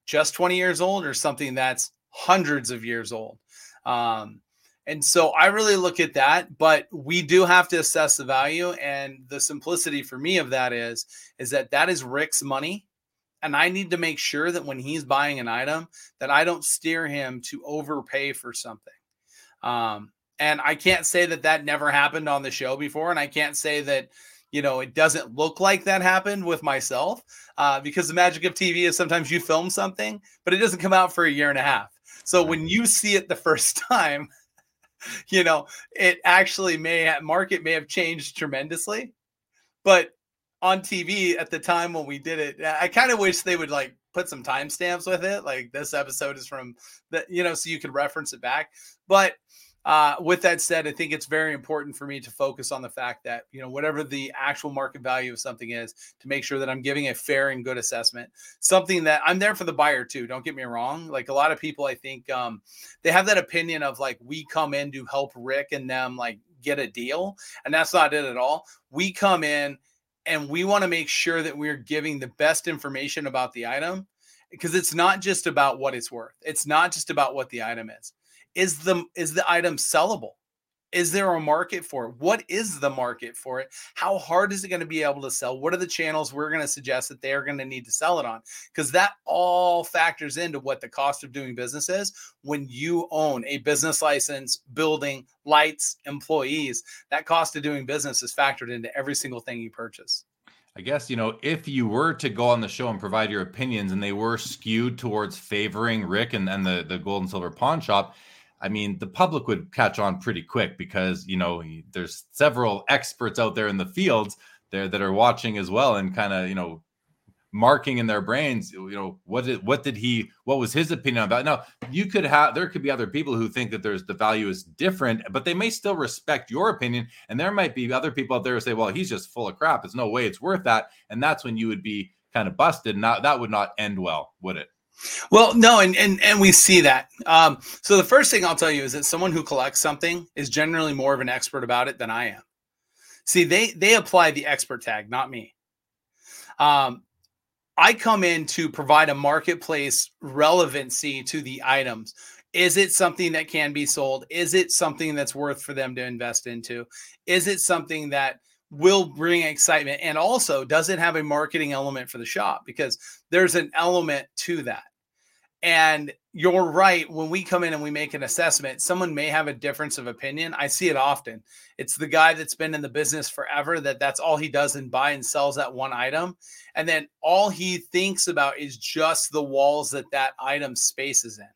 just 20 years old or something that's hundreds of years old. Um, and so I really look at that, but we do have to assess the value. And the simplicity for me of that is, is that that is Rick's money. And I need to make sure that when he's buying an item, that I don't steer him to overpay for something. Um, and I can't say that that never happened on the show before. And I can't say that, you know, it doesn't look like that happened with myself uh, because the magic of TV is sometimes you film something, but it doesn't come out for a year and a half. So when you see it the first (laughs) time, (laughs) you know, it actually may have, market may have changed tremendously. But on TV at the time when we did it, I kind of wish they would like put some timestamps with it. Like this episode is from the, you know, so you could reference it back. But uh, with that said, I think it's very important for me to focus on the fact that, you know, whatever the actual market value of something is, to make sure that I'm giving a fair and good assessment. Something that I'm there for the buyer too. Don't get me wrong. Like a lot of people, I think um, they have that opinion of like, we come in to help Rick and them like get a deal. And that's not it at all. We come in and we want to make sure that we're giving the best information about the item because it's not just about what it's worth. It's not just about what the item is. Is the is the item sellable? Is there a market for it? What is the market for it? How hard is it going to be able to sell? What are the channels we're going to suggest that they're going to need to sell it on? Because that all factors into what the cost of doing business is when you own a business license, building, lights, employees. That cost of doing business is factored into every single thing you purchase. I guess, you know, if you were to go on the show and provide your opinions and they were skewed towards favoring Rick and, and the, the gold and silver pawn shop, I mean, the public would catch on pretty quick because, you know, there's several experts out there in the fields there that are watching as well and kind of, you know, marking in their brains, you know, what did what did he what was his opinion about? Now, you could have there could be other people who think that there's the value is different, but they may still respect your opinion. And there might be other people out there who say, well, he's just full of crap. There's no way it's worth that. And that's when you would be kind of busted. That, that would not end well, would it? Well, no, and and and we see that. Um, so the first thing I'll tell you is that someone who collects something is generally more of an expert about it than I am. See, they they apply the expert tag, not me. Um, I come in to provide a marketplace relevancy to the items. Is it something that can be sold? Is it something that's worth for them to invest into? Is it something that will bring excitement? And also, does it have a marketing element for the shop? Because there's an element to that. And you're right. When we come in and we make an assessment, someone may have a difference of opinion. I see it often. It's the guy that's been in the business forever that that's all he does and buy and sells that one item. And then all he thinks about is just the walls that that item spaces in.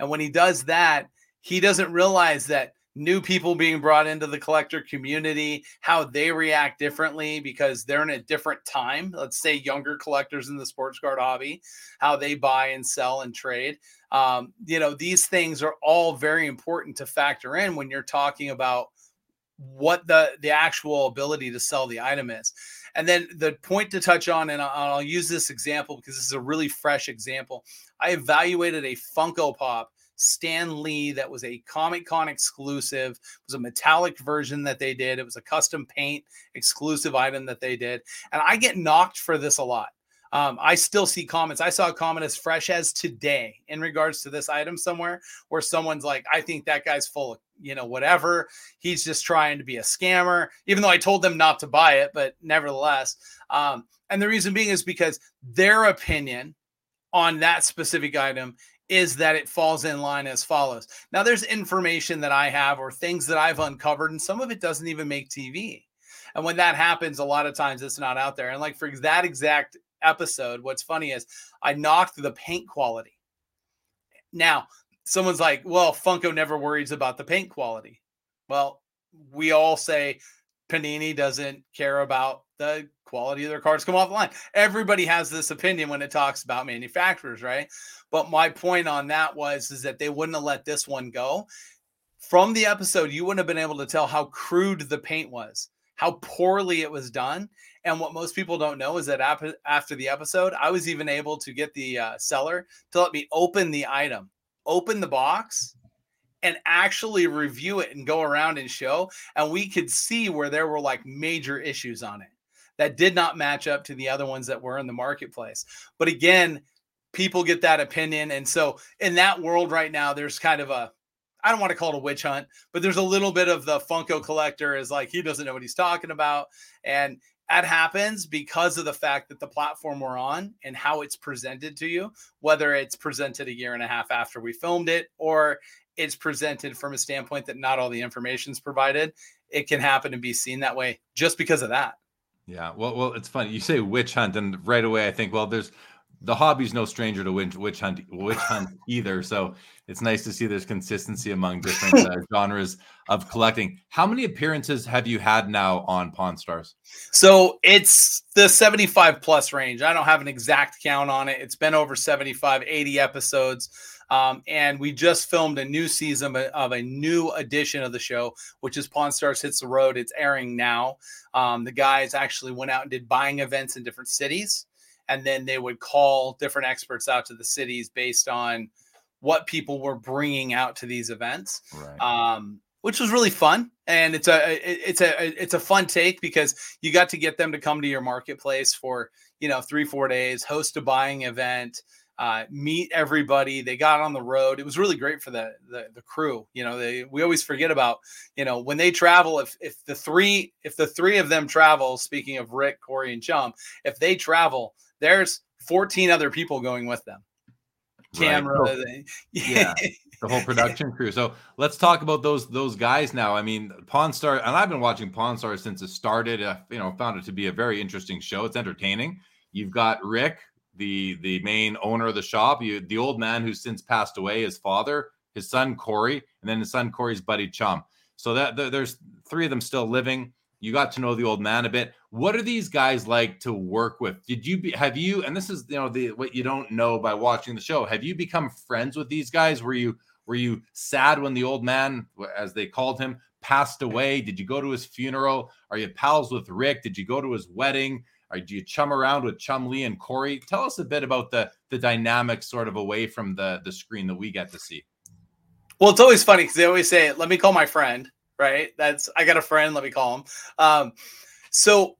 And when he does that, he doesn't realize that new people being brought into the collector community, how they react differently because they're in a different time. Let's say younger collectors in the sports card hobby, how they buy and sell and trade. Um, you know, these things are all very important to factor in when you're talking about what the the actual ability to sell the item is. And then the point to touch on, and I'll, I'll use this example because this is a really fresh example. I evaluated a Funko Pop Stan Lee that was a Comic Con exclusive. It was a metallic version that they did. It was a custom paint exclusive item that they did. And I get knocked for this a lot. Um, I still see comments. I saw a comment as fresh as today in regards to this item somewhere where someone's like, I think that guy's full of, you know, whatever. He's just trying to be a scammer, even though I told them not to buy it, but nevertheless. Um, and the reason being is because their opinion on that specific item is that it falls in line as follows. Now, there's information that I have or things that I've uncovered, and some of it doesn't even make TV. And when that happens, a lot of times it's not out there. And like for that exact episode, what's funny is I knocked the paint quality. Now, someone's like, well, Funko never worries about the paint quality. Well, we all say Panini doesn't care about the quality of their cards come off the line. Everybody has this opinion when it talks about manufacturers, right? But my point on that was is that they wouldn't have let this one go. From the episode, you wouldn't have been able to tell how crude the paint was, how poorly it was done. And what most people don't know is that after the episode, I was even able to get the uh, seller to let me open the item, open the box, and actually review it and go around and show. And we could see where there were like major issues on it that did not match up to the other ones that were in the marketplace. But again, people get that opinion. And so in that world right now, there's kind of a I don't want to call it a witch hunt, but there's a little bit of the Funko collector is like he doesn't know what he's talking about. And that happens because of the fact that the platform we're on and how it's presented to you, whether it's presented a year and a half after we filmed it or it's presented from a standpoint that not all the information is provided, it can happen to be seen that way just because of that. Yeah, well, well, it's funny you say witch hunt, and right away I think, well, there's the hobby's no stranger to witch, witch hunt, witch hunt either. So it's nice to see there's consistency among different uh, (laughs) genres of collecting. How many appearances have you had now on Pawn Stars? So it's the 75 plus range. I don't have an exact count on it. It's been over 75, 80 episodes. Um, and we just filmed a new season of a new edition of the show, which is Pawn Stars Hits the Road. It's airing now. Um, the guys actually went out and did buying events in different cities and then they would call different experts out to the cities based on what people were bringing out to these events. Right. Um, which was really fun. And it's a it's a it's a fun take because you got to get them to come to your marketplace for you know three four days, host a buying event, uh, meet everybody. They got on the road. It was really great for the, the the, crew. You know, they we always forget about you know when they travel. If if the three if the three of them travel, speaking of Rick, Corey, and Chum, if they travel, there's 14 other people going with them. Camera, right. yeah, (laughs) the whole production crew. So let's talk about those those guys now. I mean, Pawn Star, and I've been watching Pawn Star since it started. Uh, you know, found it to be a very interesting show. It's entertaining. You've got Rick, the the main owner of the shop. You, the old man who's since passed away, his father, his son Corey, and then his son Corey's buddy Chum. So that there's three of them still living. You got to know the old man a bit. What are these guys like to work with? Did you be, have you? And this is you know the what you don't know by watching the show. Have you become friends with these guys? Were you were you sad when the old man, as they called him, passed away? Did you go to his funeral? Are you pals with Rick? Did you go to his wedding? Do you chum around with Chumlee and Corey? Tell us a bit about the the dynamic sort of away from the the screen that we get to see. Well, it's always funny because they always say, "Let me call my friend." Right? That's I got a friend. Let me call him. Um, so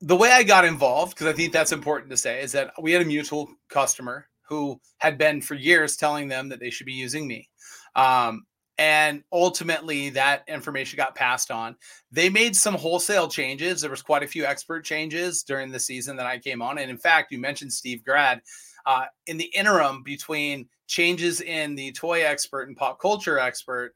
the way I got involved, because I think that's important to say, is that we had a mutual customer who had been for years telling them that they should be using me. Um, and ultimately that information got passed on. They made some wholesale changes. There was quite a few expert changes during the season that i came on. And in fact you mentioned steve grad uh, in the interim between changes in the toy expert and pop culture expert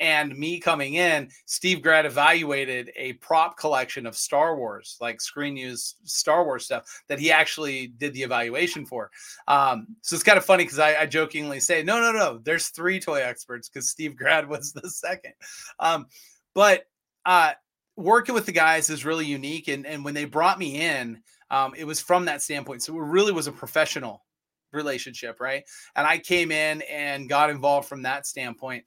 and me coming in, Steve Grad evaluated a prop collection of Star Wars, like screen use Star Wars stuff that he actually did the evaluation for. Um, so it's kind of funny because I, I, jokingly say, no, no, no, there's three toy experts because Steve Grad (laughs) was the second. Um, but uh, working with the guys is really unique. And, and when they brought me in, um, it was from that standpoint. So it really was a professional relationship, right? And I came in and got involved from that standpoint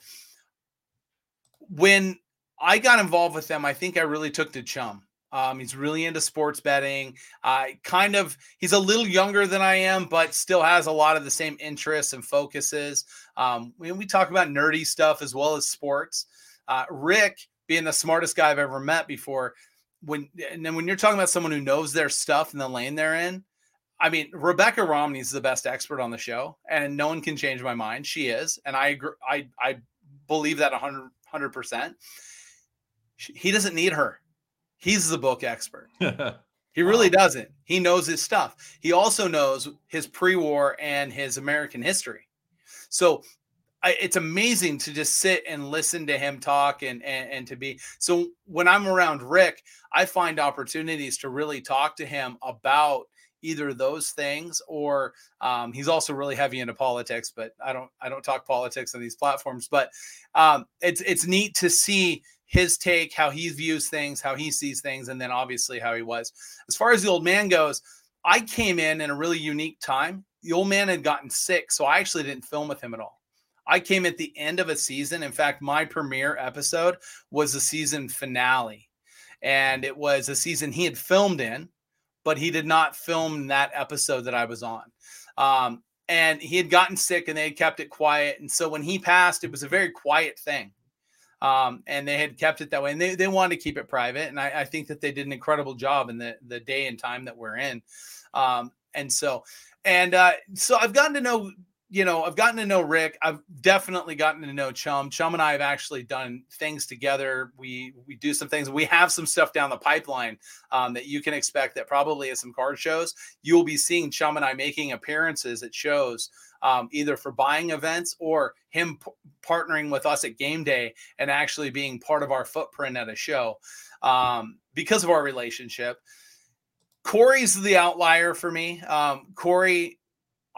when I got involved with them, I think I really took to Chum. Um, he's really into sports betting. I uh, kind of he's a little younger than I am, but still has a lot of the same interests and focuses. Um, when we talk about nerdy stuff as well as sports, uh, Rick being the smartest guy I've ever met before. When and then when you're talking about someone who knows their stuff and the lane they're in, I mean Rebecca Romney is the best expert on the show, and no one can change my mind. She is, and I agree. I I believe that 100 100%. He doesn't need her. He's the book expert. (laughs) he really wow. doesn't. He knows his stuff. He also knows his pre war and his American history. So I, it's amazing to just sit and listen to him talk and, and and to be so when i'm around rick i find opportunities to really talk to him about either those things or um, he's also really heavy into politics but i don't i don't talk politics on these platforms but um, it's it's neat to see his take how he views things how he sees things and then obviously how he was. As far as the old man goes i came in in a really unique time. The old man had gotten sick so i actually didn't film with him at all. I came at the end of a season. In fact my premiere episode was the season finale and it was a season he had filmed in but he did not film that episode that I was on. Um, and he had gotten sick and they had kept it quiet. And so when he passed, it was a very quiet thing. Um, and they had kept it that way and they, they wanted to keep it private. And I, I, think that they did an incredible job in the, the day and time that we're in. Um, and so, and uh, so I've gotten to know you know, I've gotten to know Rick. I've definitely gotten to know Chum. Chum and I have actually done things together. We we do some things. We have some stuff down the pipeline um, that you can expect. That probably at some card shows, you will be seeing Chum and I making appearances at shows, um, either for buying events or him p- partnering with us at Gameday and actually being part of our footprint at a show um, because of our relationship. Corey's the outlier for me. Um, Corey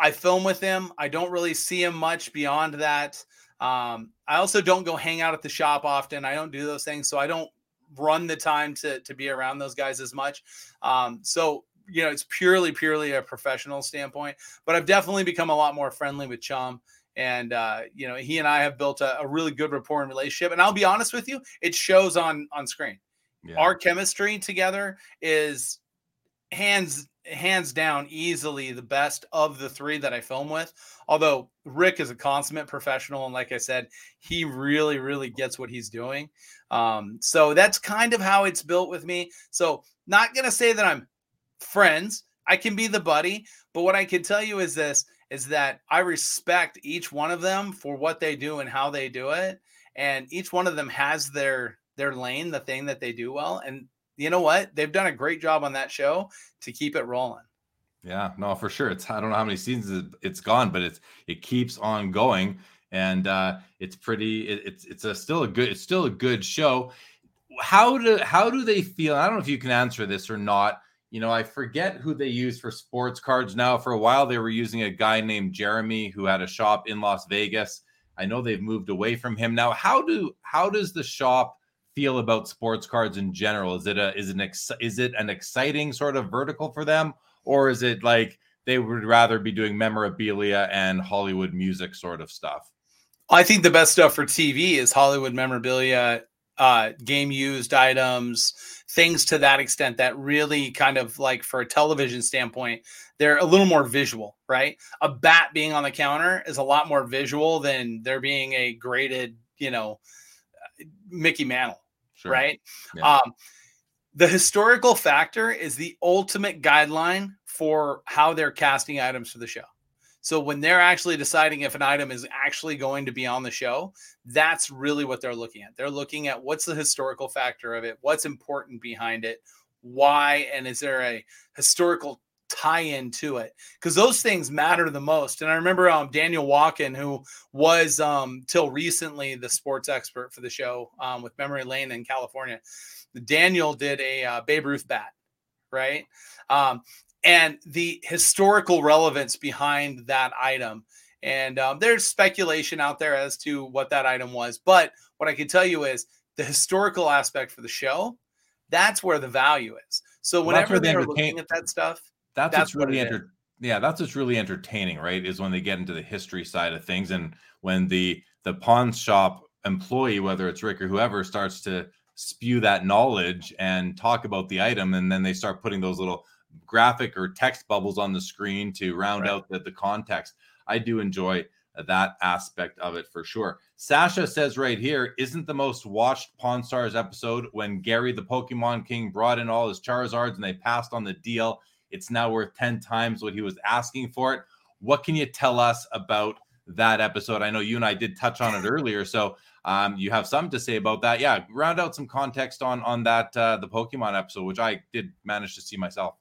I film with him. I don't really see him much beyond that. Um, I also don't go hang out at the shop often. I don't do those things, so I don't run the time to to be around those guys as much. Um, so you know, it's purely purely a professional standpoint. But I've definitely become a lot more friendly with Chum, and uh, you know, he and I have built a, a, really good rapport and relationship. And I'll be honest with you, it shows on on screen. Yeah. Our chemistry together is hands hands down easily the best of the three that I film with. Although Rick is a consummate professional, and like I said, he really, really gets what he's doing. Um, so that's kind of how it's built with me. So not gonna say that I'm friends. I can be the buddy, but what I can tell you is this is that I respect each one of them for what they do and how they do it. And each one of them has their their lane, the thing that they do well. And you know what? They've done a great job on that show to keep it rolling. Yeah, no, for sure. It's I don't know how many seasons it's gone, but it's it keeps on going, and uh, it's pretty. It, it's it's a still a good. It's still a good show. How do how do they feel? I don't know if you can answer this or not. You know, I forget who they use for sports cards now. For a while, they were using a guy named Jeremy who had a shop in Las Vegas. I know they've moved away from him now. How do how does the shop feel about sports cards in general? Is it a is an ex, is it an exciting sort of vertical for them, or is it like they would rather be doing memorabilia and Hollywood music sort of stuff? I think the best stuff for TV is Hollywood memorabilia, uh, game used items, things to that extent that really kind of like for a television standpoint, they're a little more visual, right? A bat being on the counter is a lot more visual than there being a graded, you know, Mickey Mantle, sure. right? Yeah. Um, the historical factor is the ultimate guideline for how they're casting items for the show. So when they're actually deciding if an item is actually going to be on the show, that's really what they're looking at. They're looking at what's the historical factor of it, what's important behind it, why, and is there a historical tie in to it because those things matter the most. And I remember um, Daniel Wulkan, who was um, till recently the sports expert for the show um, with Memory Lane in California. Daniel did a uh, Babe Ruth bat, right? Um, and the historical relevance behind that item. And um, there's speculation out there as to what that item was. But what I can tell you is the historical aspect for the show, that's where the value is. So whenever they're looking at that stuff, that's, that's what's really enter- yeah, that's what's really entertaining, right? Is when they get into the history side of things and when the the pawn shop employee, whether it's Rick or whoever, starts to spew that knowledge and talk about the item, and then they start putting those little graphic or text bubbles on the screen to round right. out the, the context. I do enjoy that aspect of it for sure. Sasha says right here, isn't the most watched Pawn Stars episode when Gary the Pokemon King brought in all his Charizards and they passed on the deal? It's now worth 10 times what he was asking for it. What can you tell us about that episode? I know you and I did touch on it (laughs) earlier, so um, you have something to say about that. Yeah, round out some context on on that uh, the Pokemon episode, which I did manage to see myself.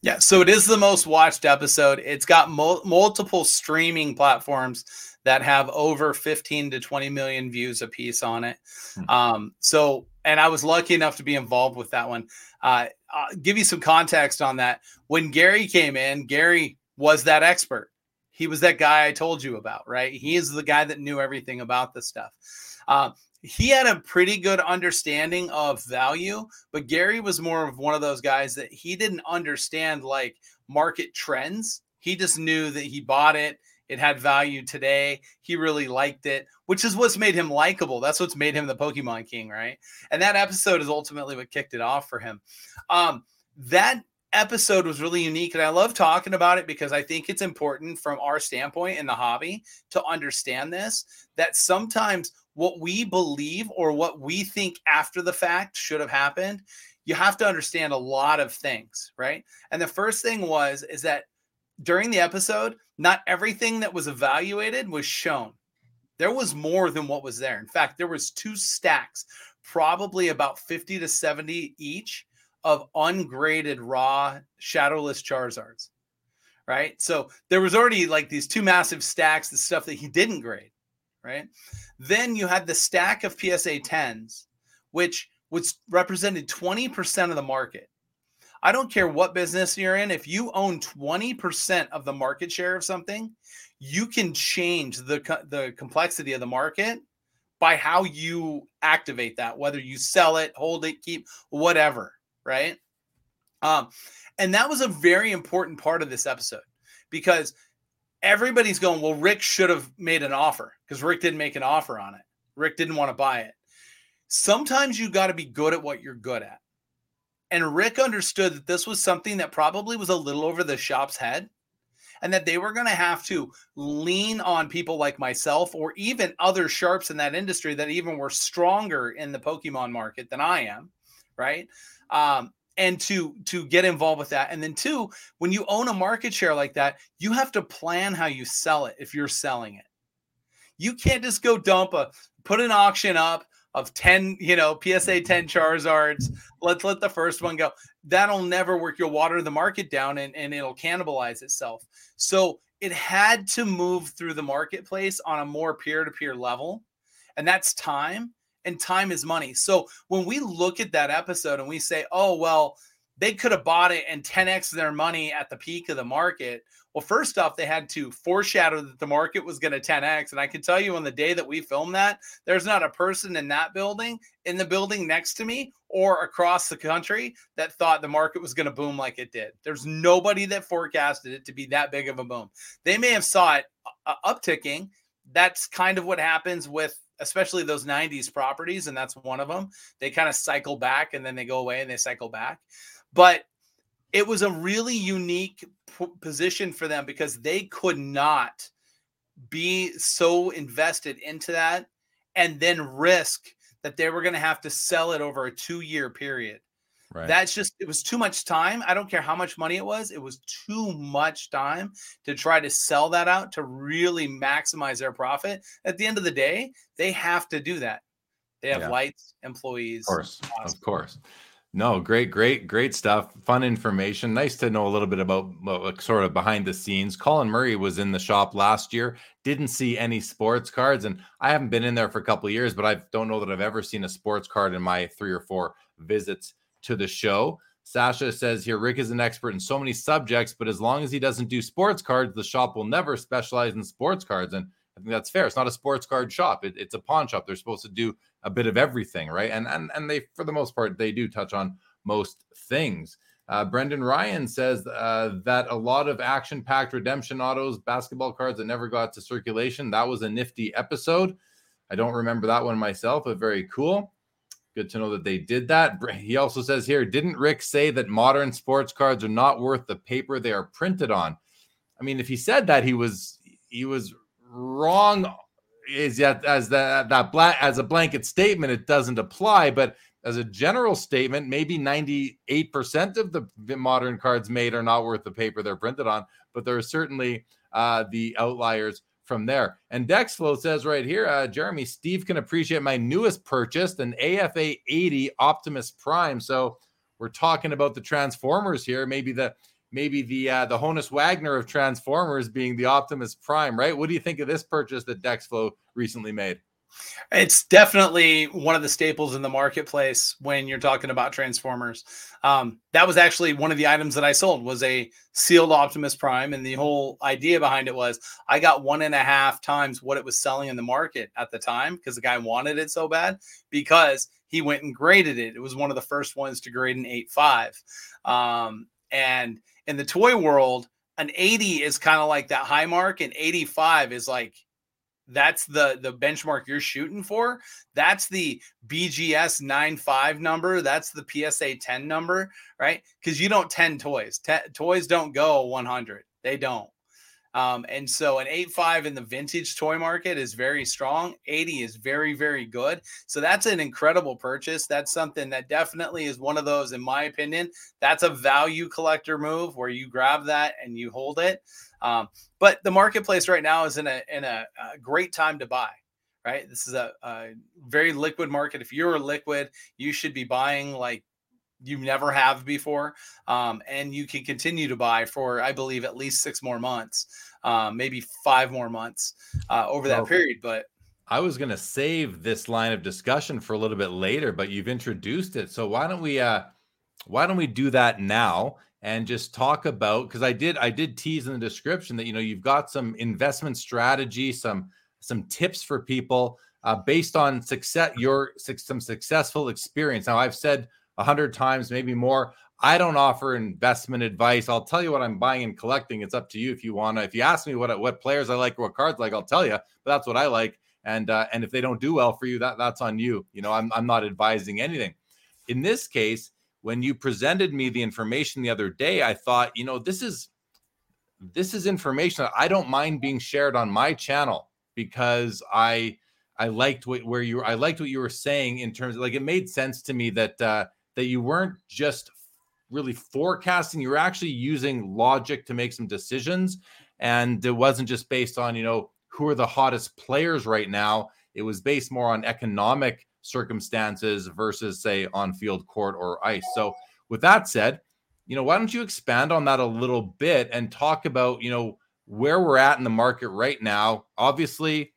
Yeah, so it is the most watched episode. It's got mul- multiple streaming platforms that have over 15 to 20 million views a piece on it. Hmm. Um, so, and I was lucky enough to be involved with that one. Uh, I'll give you some context on that. When Gary came in, Gary was that expert. He was that guy I told you about, right? He is the guy that knew everything about this stuff. Uh, he had a pretty good understanding of value, but Gary was more of one of those guys that he didn't understand like market trends. He just knew that he bought it. It had value today. He really liked it, which is what's made him likable. That's what's made him the Pokemon King, right? And that episode is ultimately what kicked it off for him. Um, that episode was really unique and I love talking about it because I think it's important from our standpoint in the hobby to understand this that sometimes what we believe or what we think after the fact should have happened, you have to understand a lot of things, right? And the first thing was is that during the episode, not everything that was evaluated was shown. There was more than what was there. In fact, there was two stacks, probably about 50 to 70 each of ungraded raw shadowless Charizards. Right? So there was already like these two massive stacks, the stuff that he didn't grade right? Then you had the stack of PSA 10s, which was represented 20% of the market. I don't care what business you're in, if you own 20% of the market share of something, you can change the, the complexity of the market by how you activate that, whether you sell it, hold it, keep whatever, right? Um, and that was a very important part of this episode because everybody's going, well, Rick should have made an offer because Rick didn't make an offer on it. Rick didn't want to buy it. Sometimes you got to be good at what you're good at. And Rick understood that this was something that probably was a little over the shop's head and that they were going to have to lean on people like myself or even other sharps in that industry that even were stronger in the Pokemon market than I am, right? Um, and to to get involved with that and then two when you own a market share like that you have to plan how you sell it if you're selling it you can't just go dump a put an auction up of 10 you know psa 10 charizards let's let the first one go that'll never work you'll water the market down and, and it'll cannibalize itself so it had to move through the marketplace on a more peer-to-peer level and that's time and time is money. So when we look at that episode and we say, oh, well, they could have bought it and 10x their money at the peak of the market. Well, first off, they had to foreshadow that the market was going to 10x. And I can tell you on the day that we filmed that, there's not a person in that building, in the building next to me, or across the country that thought the market was going to boom like it did. There's nobody that forecasted it to be that big of a boom. They may have saw it uh, upticking. That's kind of what happens with especially those 90s properties and that's one of them they kind of cycle back and then they go away and they cycle back but it was a really unique p- position for them because they could not be so invested into that and then risk that they were going to have to sell it over a 2 year period Right. That's just it was too much time. I don't care how much money it was. It was too much time to try to sell that out to really maximize their profit. At the end of the day, they have to do that. They have yeah. lights, employees. Of course. Of course. No, great, great, great stuff. Fun information. Nice to know a little bit about sort of behind the scenes. Colin Murray was in the shop last year. Didn't see any sports cards, and I haven't been in there for a couple years, but I don't know that I've ever seen a sports card in my three or four visits to the show. Sasha says here Rick is an expert in so many subjects, but as long as he doesn't do sports cards, the shop will never specialize in sports cards. And I think that's fair. It's not a sports card shop. It, it's a pawn shop. They're supposed to do a bit of everything, right? And and and they, for the most part, they do touch on most things. Uh, Brendan Ryan says uh, that a lot of action-packed redemption autos, basketball cards that never got to circulation. That was a nifty episode. I don't remember that one myself, but very cool. Good to know that they did that. He also says here, didn't Rick say that modern sports cards are not worth the paper they are printed on? I mean, if he said that, he was he was wrong. Is yet as that that black as a blanket statement, it doesn't apply. But as a general statement, maybe 98% of the modern cards made are not worth the paper they're printed on, but there are certainly uh, the outliers from there. And Dexflow says right here, uh, Jeremy, Steve can appreciate my newest purchase, an AFA 80 Optimus Prime. So we're talking about the Transformers here. Maybe the maybe the uh, the Honus Wagner of Transformers being the Optimus Prime, right? What do you think of this purchase that Dexflow recently made? It's definitely one of the staples in the marketplace when you're talking about Transformers. Um, that was actually one of the items that I sold was a sealed Optimus Prime, and the whole idea behind it was I got one and a half times what it was selling in the market at the time because the guy wanted it so bad because he went and graded it. It was one of the first ones to grade an 8.5. Um, and in the toy world, an 80 is kind of like that high mark, and 85 is like that's the the benchmark you're shooting for. That's the bgs 95 number that's the psa 10 number right? Because you don't 10 toys. T- toys don't go 100 they don't um, and so an 8.5 in the vintage toy market is very strong. 80 is very very good. So that's an incredible purchase. That's something that definitely is one of those in my opinion that's a value collector move where you grab that and you hold it. Um, but the marketplace right now is in a in a, a great time to buy. Right, this is a, a very liquid market. If you're liquid, you should be buying like you never have before, um, and you can continue to buy for I believe at least six more months, um, maybe five more months uh, over that period. But I was going to save this line of discussion for a little bit later, but you've introduced it, so why don't we uh, why don't we do that now? and just talk about because I did I did tease in the description that you know you've got some investment strategy, some some tips for people uh, based on success your some successful experience. Now I've said a hundred times, maybe more. I don't offer investment advice. I'll tell you what I'm buying and collecting. It's up to you if you want to. If you ask me what what players I like or what cards I like, I'll tell you. But that's what I like. And uh, and if they don't do well for you, that that's on you. You know, I'm I'm not advising anything. In this case, when you presented me the information the other day, I thought, you know, this is this is information that I don't mind being shared on my channel because I I liked what where you I liked what you were saying in terms of like it made sense to me that uh that you weren't just really forecasting, You're actually using logic to make some decisions. And it wasn't just based on, you know, who are the hottest players right now. It was based more on economic circumstances versus, say, on field court or ice. So, with that said, you know, why don't you expand on that a little bit and talk about, you know, where we're at in the market right now? Obviously,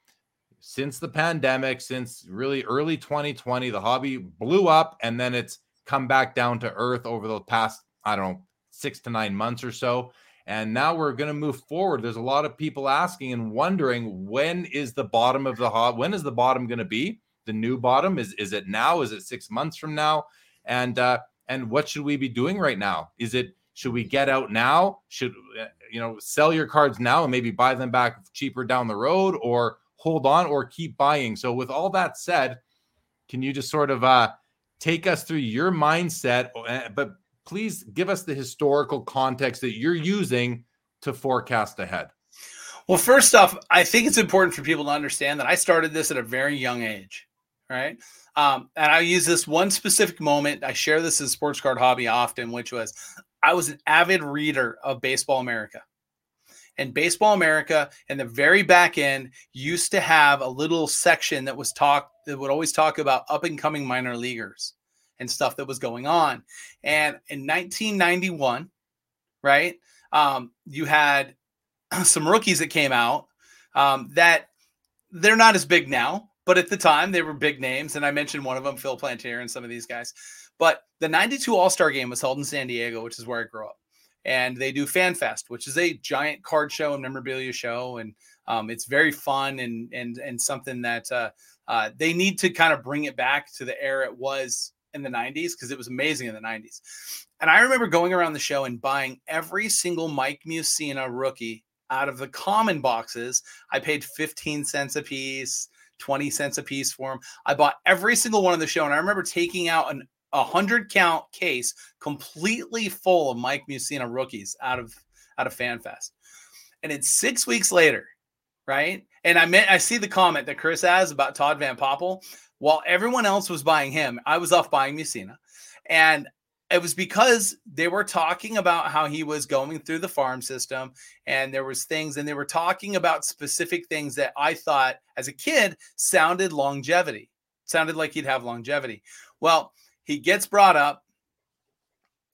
since the pandemic, since really early 2020, the hobby blew up and then it's come back down to earth over the past, I don't know, six to nine months or so. And now we're going to move forward. There's a lot of people asking and wondering when is the bottom of the hot? When is the bottom going to be? The new bottom is is it now? Is it six months from now? And uh, and what should we be doing right now? Is it should we get out now? Should uh, you know sell your cards now and maybe buy them back cheaper down the road, or hold on or keep buying? So with all that said, can you just sort of uh, take us through your mindset, uh, but please give us the historical context that you're using to forecast ahead. Well, first off, I think it's important for people to understand that I started this at a very young age, right? Um, and I use this one specific moment. I share this in Sports Card Hobby often, which was I was an avid reader of Baseball America. And Baseball America, in the very back end, used to have a little section that was talk that would always talk about up and coming minor leaguers and stuff that was going on. And in 1991, right, um, you had (clears throat) some rookies that came out um, that they're not as big now, but at the time they were big names. And I mentioned one of them, Phil Plantier, and some of these guys. But the 92 All Star game was held in San Diego, which is where I grew up. And they do Fan Fest, which is a giant card show and memorabilia show. And um, it's very fun and and and something that uh, uh, they need to kind of bring it back to the era it was in the 90s because it was amazing in the 90s. And I remember going around the show and buying every single Mike Mussina rookie out of the common boxes. I paid 15 cents a piece, 20 cents a piece for them. I bought every single one of the show. And I remember taking out an a hundred count case completely full of Mike Mussina rookies out of out of FanFest. And it's six weeks later, right? And I meant I see the comment that Chris has about Todd Van Poppel. While everyone else was buying him, I was off buying Mussina. And it was because they were talking about how he was going through the farm system and there was things and they were talking about specific things that I thought as a kid sounded longevity. Sounded like he'd have longevity. Well, he gets brought up.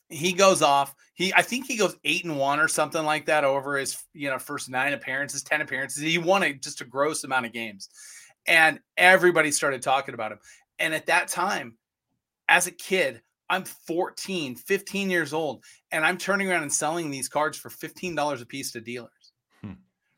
He goes off. He I think he goes 8 and 1 or something like that over his, you know, first 9 appearances, 10 appearances. He won a, just a gross amount of games and everybody started talking about him. And at that time, as a kid, I'm 14, 15 years old, and I'm turning around and selling these cards for $15 a piece to dealers. Hmm.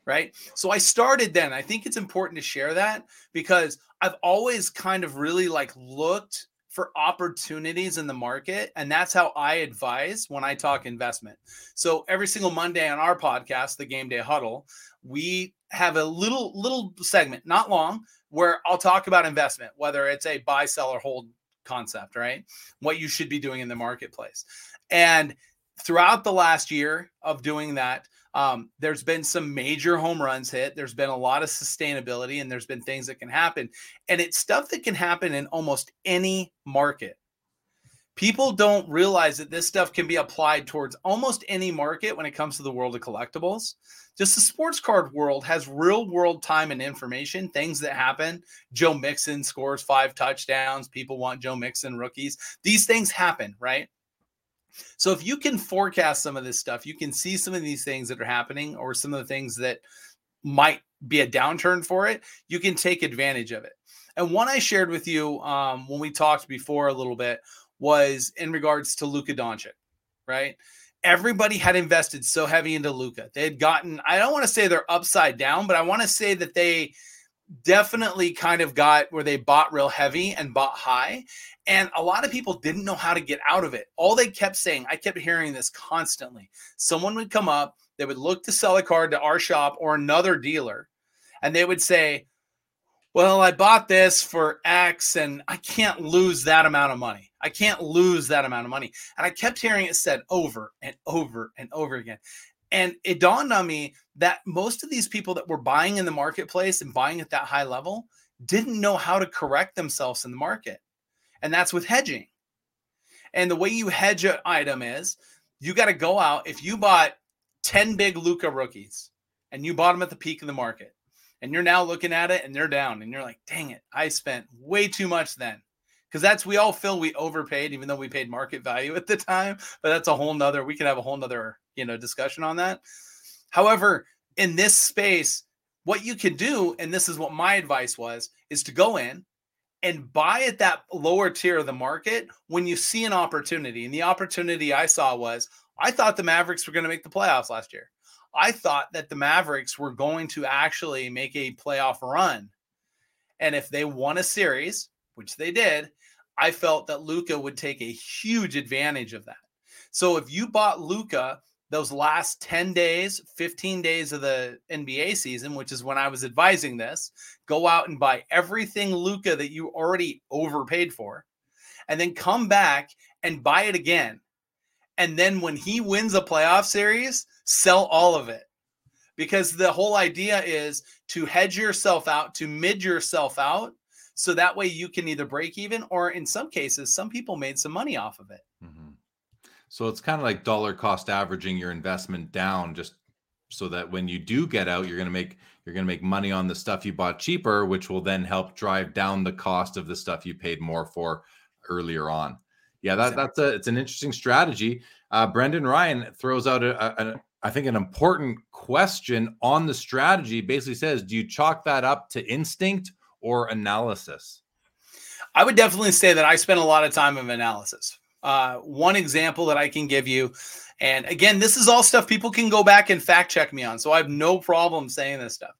Right. So I started then. I think it's important to share that because I've always kind of really like looked for opportunities in the market. And that's how I advise when I talk investment. So every single Monday on our podcast, the Gameday Huddle, we have a little little segment, not long, where I'll talk about investment, whether it's a buy, sell, or hold concept, right? What you should be doing in the marketplace. And throughout the last year of doing that, um, there's been some major home runs hit. There's been a lot of sustainability, and there's been things that can happen. And it's stuff that can happen in almost any market. People don't realize that this stuff can be applied towards almost any market when it comes to the world of collectibles just the sports card world has real world time and information, things that happen. Joe Mixon scores five touchdowns. People want Joe Mixon rookies. These things happen, right? So if you can forecast some of this stuff, you can see some of these things that are happening or some of the things that might be a downturn for it, you can take advantage of it. And one I shared with you um, when we talked before a little bit was in regards to Luka Doncic, right? everybody had invested so heavy into Luka. They had gotten, I don't want to say they're upside down, but I want to say that they definitely kind of got where they bought real heavy and bought high. And a lot of people didn't know how to get out of it. All they kept saying, I kept hearing this constantly. Someone would come up, they would look to sell a card to our shop or another dealer, and they would say, well, I bought this for X and I can't lose that amount of money. I can't lose that amount of money. And I kept hearing it said over and over and over again. And it dawned on me that most of these people that were buying in the marketplace and buying at that high level didn't know how to correct themselves in the market. And that's with hedging. And the way you hedge an item is you got to go out. If you bought 10 big Luka rookies and you bought them at the peak of the market, and you're now looking at it and they're down, and you're like, dang it, I spent way too much then. Because that's we all feel we overpaid, even though we paid market value at the time. But that's a whole nother, we can have a whole nother, you know, discussion on that. However, in this space, what you can do, and this is what my advice was, is to go in and buy at that lower tier of the market when you see an opportunity. And the opportunity I saw was I thought the Mavericks were going to make the playoffs last year. I thought that the Mavericks were going to actually make a playoff run. And if they won a series, which they did, I felt that Luka would take a huge advantage of that. So if you bought Luka those last 10 days, 15 days of the NBA season, which is when I was advising this, go out and buy everything Luka that you already overpaid for, and then come back and buy it again. And then when he wins a playoff series, sell all of it. Because the whole idea is to hedge yourself out, to mid yourself out, so that way you can either break even or in some cases, some people made some money off of it. So it's kind of like dollar cost averaging your investment down just so that when you do get out, you're going to make you're going to make money on the stuff you bought cheaper, which will then help drive down the cost of the stuff you paid more for earlier on. Yeah, that, that's a it's an interesting strategy. Uh, Brendan Ryan throws out a, a, a I think an important question on the strategy. Basically says, do you chalk that up to instinct or analysis? I would definitely say that I spent a lot of time of analysis. Uh, one example that I can give you, and again, this is all stuff people can go back and fact check me on. So I have no problem saying this stuff.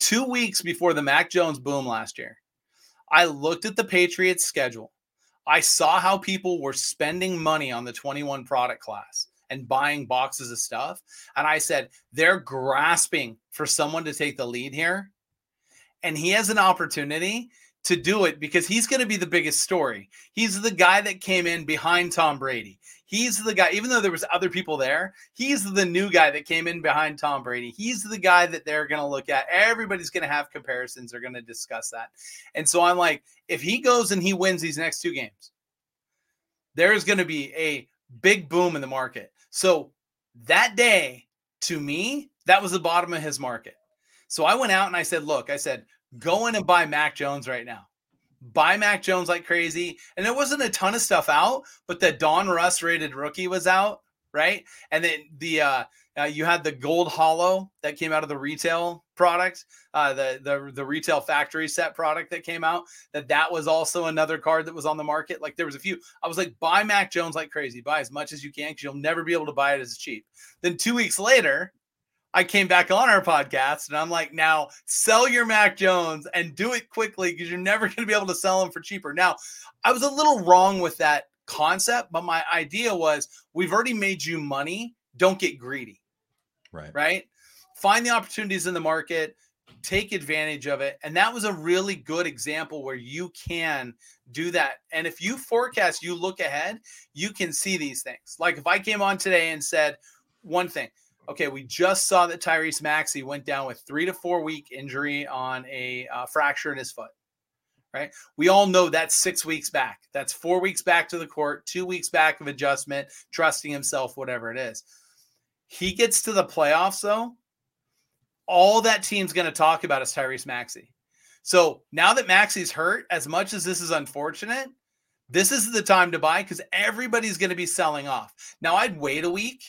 Two weeks before the Mac Jones boom last year, I looked at the Patriots schedule. I saw how people were spending money on the 21 product class and buying boxes of stuff. And I said, they're grasping for someone to take the lead here. And he has an opportunity to do it because he's going to be the biggest story. He's the guy that came in behind Tom Brady. He's the guy, even though there was other people there, he's the new guy that came in behind Tom Brady. He's the guy that they're going to look at. Everybody's going to have comparisons. They're going to discuss that. And so I'm like, if he goes and he wins these next two games, there's going to be a big boom in the market. So that day, to me, that was the bottom of his market. So I went out and I said, look, I said, go in and buy Mac Jones right now. Buy Mac Jones like crazy. And there wasn't a ton of stuff out, but the Donruss rated rookie was out, right? And then the uh, uh, you had the gold hollow that came out of the retail product, uh, the the the retail factory set product that came out. That that was also another card that was on the market. Like there was a few. I was like, buy Mac Jones like crazy. Buy as much as you can because you'll never be able to buy it as cheap. Then two weeks later, I came back on our podcast and I'm like, now sell your Mac Jones and do it quickly because you're never going to be able to sell them for cheaper. Now, I was a little wrong with that concept, but my idea was we've already made you money. Don't get greedy. Right. Right. Find the opportunities in the market, take advantage of it. And that was a really good example where you can do that. And if you forecast, you look ahead, you can see these things. Like if I came on today and said one thing, okay, we just saw that Tyrese Maxey went down with three to four week injury on a uh, fracture in his foot. Right. We all know that's six weeks back. That's four weeks back to the court, two weeks back of adjustment, trusting himself, whatever it is. He gets to the playoffs, though. All that team's going to talk about is Tyrese Maxey. So now that Maxey's hurt, as much as this is unfortunate, this is the time to buy because everybody's going to be selling off. Now, I'd wait a week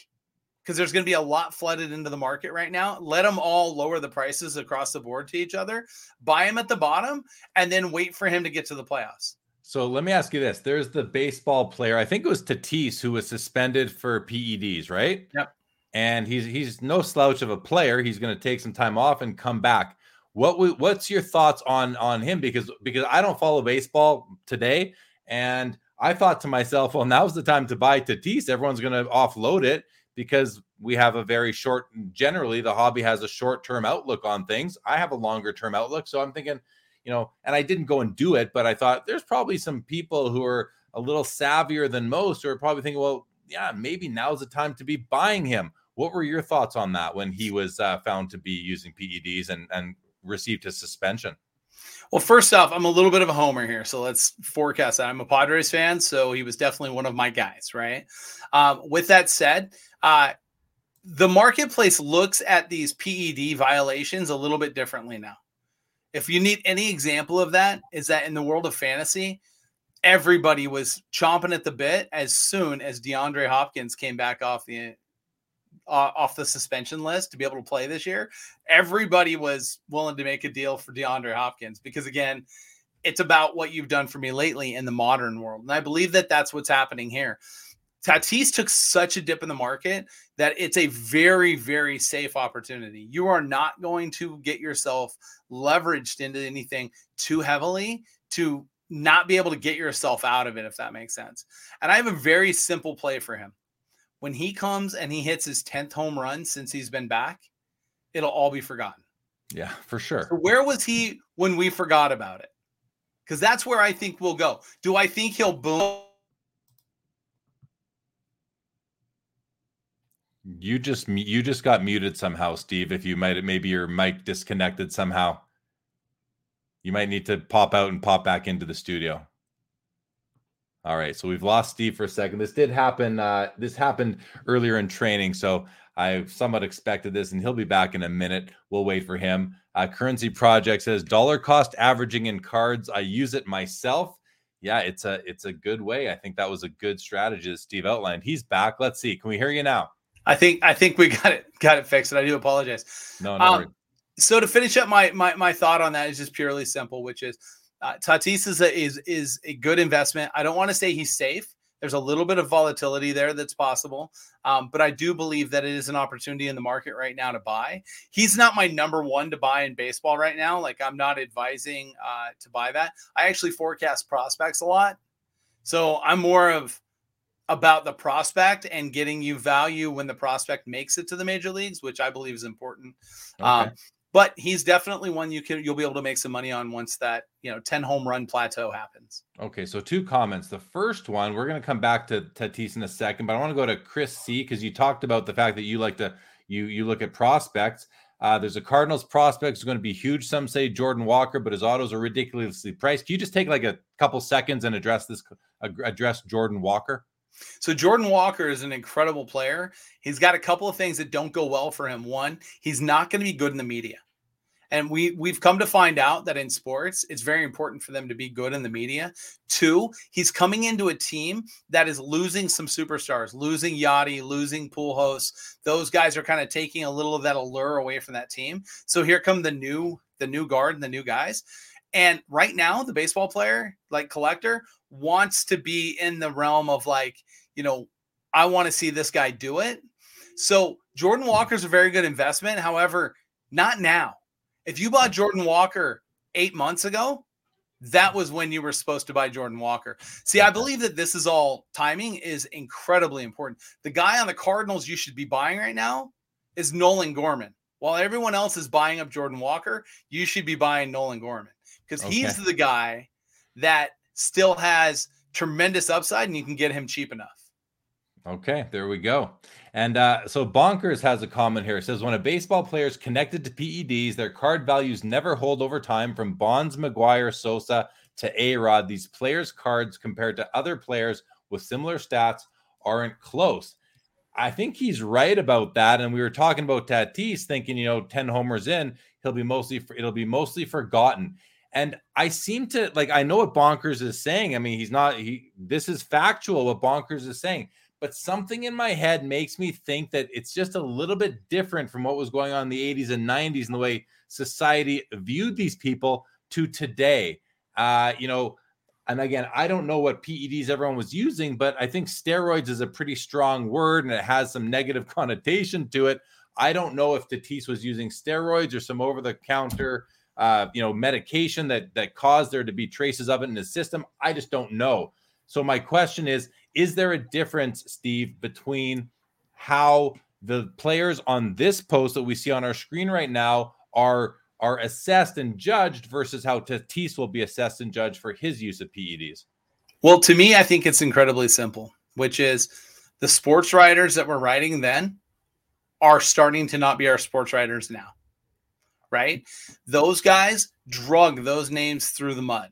because there's going to be a lot flooded into the market right now. Let them all lower the prices across the board to each other, buy him at the bottom, and then wait for him to get to the playoffs. So let me ask you this: There's the baseball player. I think it was Tatis who was suspended for PEDs, right? Yep. And he's he's no slouch of a player. He's going to take some time off and come back. What what's your thoughts on on him? Because because I don't follow baseball today, and I thought to myself, well, now's the time to buy Tatis. Everyone's going to offload it because we have a very short generally the hobby has a short term outlook on things i have a longer term outlook so i'm thinking you know, and I didn't go and do it, but I thought there's probably some people who are a little savvier than most who are probably thinking, well, yeah, maybe now's the time to be buying him. What were your thoughts on that when he was uh, found to be using PEDs and and received his suspension? Well, first off, I'm a little bit of a homer here, so let's forecast that. I'm a Padres fan, so he was definitely one of my guys, right? Um, with that said, uh, the marketplace looks at these PED violations a little bit differently now. If you need any example of that, is that in the world of fantasy, everybody was chomping at the bit as soon as DeAndre Hopkins came back off the uh, off the suspension list to be able to play this year. Everybody was willing to make a deal for DeAndre Hopkins because again, it's about what you've done for me lately in the modern world, and I believe that that's what's happening here. Tatis took such a dip in the market that it's a very, very safe opportunity. You are not going to get yourself leveraged into anything too heavily to not be able to get yourself out of it, if that makes sense. And I have a very simple play for him. When he comes and he hits his 10th home run since he's been back, it'll all be forgotten. Yeah, for sure. So where was he when we forgot about it? Because that's where I think we'll go. Do I think he'll boom? You just you just got muted somehow, Steve. If you might maybe your mic disconnected somehow. You might need to pop out and pop back into the studio. All right, so we've lost Steve for a second. This did happen. Uh, this happened earlier in training, so I somewhat expected this, and he'll be back in a minute. We'll wait for him. Uh, Currency Project says dollar cost averaging in cards. I use it myself. Yeah, it's a it's a good way. I think that was a good strategy that Steve outlined. He's back. Let's see. Can we hear you now? I think I think we (laughs) got it got it fixed, and I do apologize. No, no. Um, so to finish up my, my my thought on that is just purely simple, which is uh, Tatis is a, is is a good investment. I don't want to say he's safe. There's a little bit of volatility there that's possible, um, but I do believe that it is an opportunity in the market right now to buy. He's not my number one to buy in baseball right now. Like I'm not advising uh, to buy that. I actually forecast prospects a lot, so I'm more of about the prospect and getting you value when the prospect makes it to the major leagues, which I believe is important. Okay. Um, but he's definitely one you can you'll be able to make some money on once that you know 10 home run plateau happens okay so two comments the first one we're going to come back to tatis in a second but i want to go to chris c because you talked about the fact that you like to you you look at prospects uh, there's a Cardinals prospect who's going to be huge. Some say Jordan Walker, but his autos are ridiculously priced. Can you just take like a couple seconds and address this? Address Jordan Walker. So Jordan Walker is an incredible player. He's got a couple of things that don't go well for him. One, he's not going to be good in the media. And we we've come to find out that in sports, it's very important for them to be good in the media. Two, he's coming into a team that is losing some superstars, losing Yadi, losing Pujols. Those guys are kind of taking a little of that allure away from that team. So here come the new the new guard and the new guys. And right now, the baseball player, like collector, wants to be in the realm of like, you know, I want to see this guy do it. So Jordan Walker's a very good investment. However, not now. If you bought Jordan Walker eight months ago, that was when you were supposed to buy Jordan Walker. See, I believe that this is all timing is incredibly important. The guy on the Cardinals you should be buying right now is Nolan Gorman. While everyone else is buying up Jordan Walker, you should be buying Nolan Gorman because okay. he's the guy that still has tremendous upside and you can get him cheap enough. Okay, there we go. And uh, so Bonkers has a comment here. It says when a baseball player is connected to PEDs, their card values never hold over time from Bonds, McGwire, Sosa to A Rod. These players' cards compared to other players with similar stats aren't close. I think he's right about that. And we were talking about Tatis, thinking, you know, 10 homers in, he'll be mostly, it'll be mostly forgotten. And I seem to like, I know what Bonkers is saying. I mean, he's not, he, this is factual what Bonkers is saying, but something in my head makes me think that it's just a little bit different from what was going on in the 80s and 90s and the way society viewed these people to today. Uh, you know, and again, I don't know what PEDs everyone was using, but I think steroids is a pretty strong word and it has some negative (laughs) connotation to it. I don't know if Tatis was using steroids or some over the counter uh, you know, medication that that caused there to be traces of it in the system. I just don't know. So my question is: Is there a difference, Steve, between how the players on this post that we see on our screen right now are are assessed and judged versus how Tatis will be assessed and judged for his use of PEDs? Well, to me, I think it's incredibly simple, which is the sports writers that were writing then are starting to not be our sports writers now. Right? Those guys drug those names through the mud.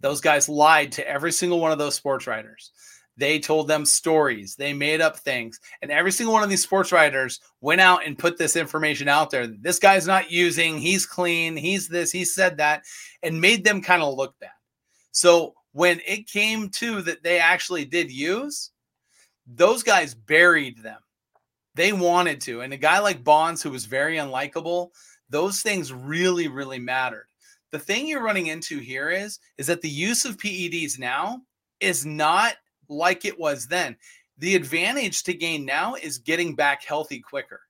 Those guys lied to every single one of those sports writers. They told them stories. They made up things. And every single one of these sports writers went out and put this information out there. This guy's not using, he's clean, he's this, he said that, and made them kind of look bad. So when it came to that they actually did use, those guys buried them. They wanted to. And a guy like Bonds, who was very unlikable, those things really, really mattered. The thing you're running into here is, is that the use of PEDs now is not like it was then. The advantage to gain now is getting back healthy quicker,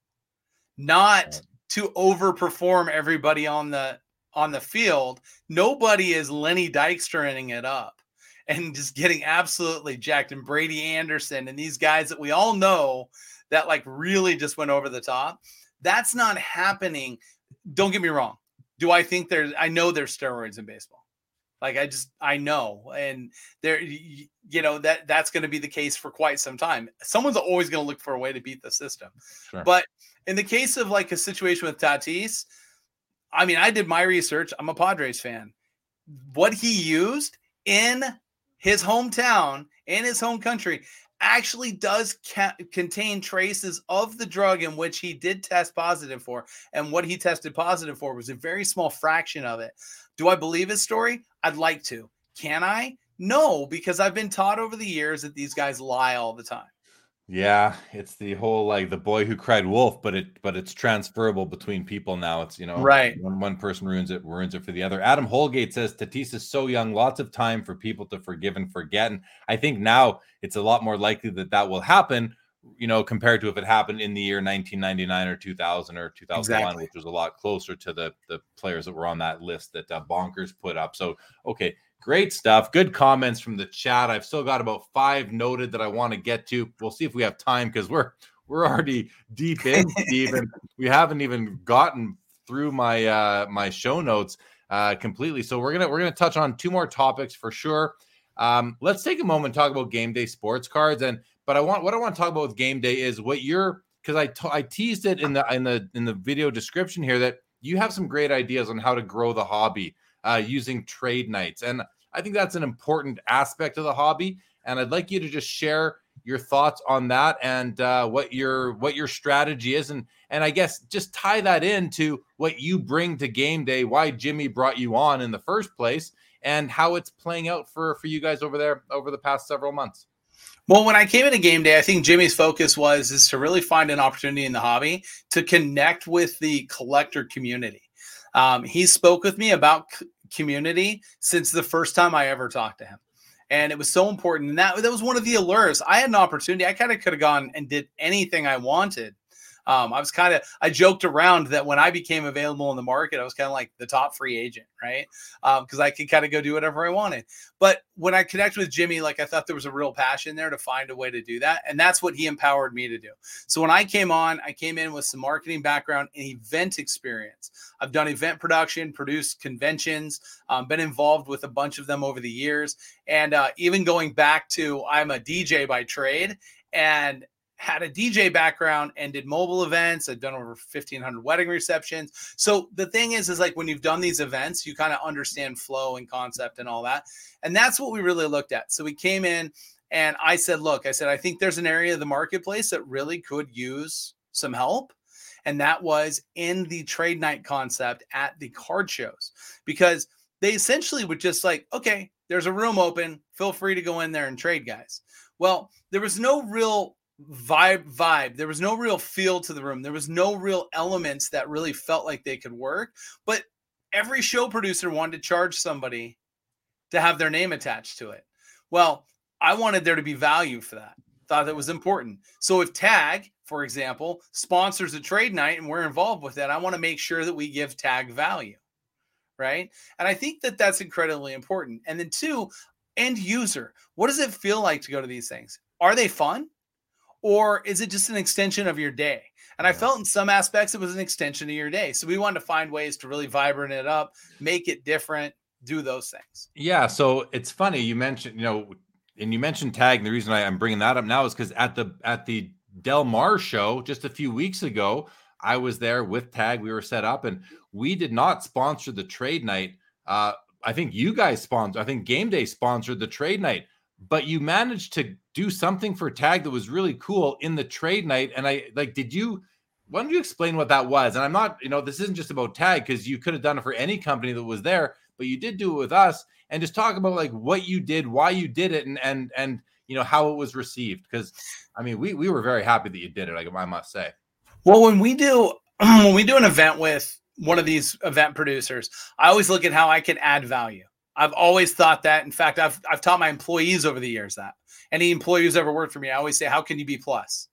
not to overperform everybody on the on the field. Nobody is Lenny Dykstering it up and just getting absolutely jacked. And Brady Anderson and these guys that we all know that like really just went over the top. That's not happening. Don't get me wrong. Do I think there's? I know there's steroids in baseball. Like I just I know, and there you know that that's going to be the case for quite some time. Someone's always going to look for a way to beat the system. Sure. But in the case of like a situation with Tatis, I mean, I did my research. I'm a Padres fan. What he used in his hometown in his home country actually does ca- contain traces of the drug in which he did test positive for. And what he tested positive for was a very small fraction of it. Do I believe his story? I'd like to. Can I? No, because I've been taught over the years that these guys lie all the time. Yeah, it's the whole like the boy who cried wolf, but it but it's transferable between people now. It's you know right when one person ruins it, ruins it for the other. Adam Holgate says Tatis is so young, lots of time for people to forgive and forget. And I think now it's a lot more likely that that will happen. You know, compared to if it happened in the year 1999 or 2000 or 2001, exactly. which was a lot closer to the the players that were on that list that uh, Bonkers put up. So okay, Great stuff. Good comments from the chat. I've still got about five noted that I want to get to. We'll see if we have time because we're we're already deep in, (laughs) Stephen. we haven't even gotten through my uh my show notes uh completely. So we're gonna we're gonna touch on two more topics for sure. Um, let's take a moment talk about Gameday sports cards. And but I want what I want to talk about with Gameday is what you're because I, t- I teased it in the in the in the video description here that you have some great ideas on how to grow the hobby uh, using trade nights. And I think that's an important aspect of the hobby. And I'd like you to just share your thoughts on that and uh, what your what your strategy is, and and I guess just tie that into what you bring to Gameday, why Jimmy brought you on in the first place, and how it's playing out for for you guys over there over the past several months. Well, when I came into Gameday, I think Jimmy's focus was is to really find an opportunity in the hobby to connect with the collector community. Um, he spoke with me about c- community since the first time I ever talked to him. And it was so important. And that, that was one of the allures. I had an opportunity. I kind of could have gone and did anything I wanted um, I was kind of I joked around that when I became available in the market, I was kind of like the top free agent, right? Because um, I could kind of go do whatever I wanted. But when I connected with Jimmy, like I thought there was a real passion there to find a way to do that, and that's what he empowered me to do. So when I came on, I came in with some marketing background and event experience. I've done event production, produced conventions, um, been involved with a bunch of them over the years, and uh, even going back to I'm a DJ by trade, and had a DJ background and did mobile events. I've done over 1500 wedding receptions. So the thing is, is like when you've done these events, you kind of understand flow and concept and all that. And that's what we really looked at. So we came in and I said, look, I said, I think there's an area of the marketplace that really could use some help. And that was in the trade night concept at the card shows because they essentially would just like, okay, there's a room open. Feel free to go in there and trade, guys. Well, there was no real vibe vibe. There was no real feel to the room. There was no real elements that really felt like they could work but every show producer wanted to charge somebody to have their name attached to it. Well i wanted there to be value for that. Thought that was important. So if tag for example sponsors a trade night and we're involved with that i want to make sure that we give tag value right? And i think that that's incredibly important. And then two end user. What does it feel like to go to these things? Are they fun or is it just an extension of your day? And I felt in some aspects it was an extension of your day. So we wanted to find ways to really vibrant it up, make it different, do those things. Yeah. So it's funny you mentioned, you know, and you mentioned tag. And the reason I, am bringing that up now is because at the at the Del Mar show just a few weeks ago, I was there with tag. We were set up, and we did not sponsor the trade night. Uh, I think you guys sponsored. I think Gameday sponsored the trade night, but you managed to do something for tag that was really cool in the trade night. And I like, did you? Why don't you explain what that was? And I'm not, you know, this isn't just about tag because you could have done it for any company that was there, but you did do it with us and just talk about like what you did, why you did it, and and and you know how it was received. Because I mean, we we were very happy that you did it. I must say. Well, when we do (clears throat) when we do an event with one of these event producers, I always look at how I can add value. I've always thought that. In fact, I've I've taught my employees over the years that any employee who's ever worked for me, I always say, how can you be plus?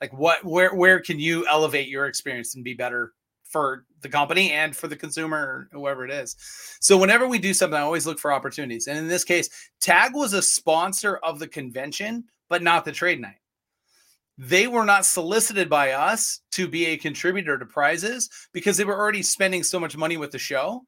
Like what where where can you elevate your experience and be better for the company and for the consumer or whoever it is. So whenever we do something, I always look for opportunities. And in this case, Tag was a sponsor of the convention, but not the trade night. They were not solicited by us to be a contributor to prizes because they were already spending so much money with the show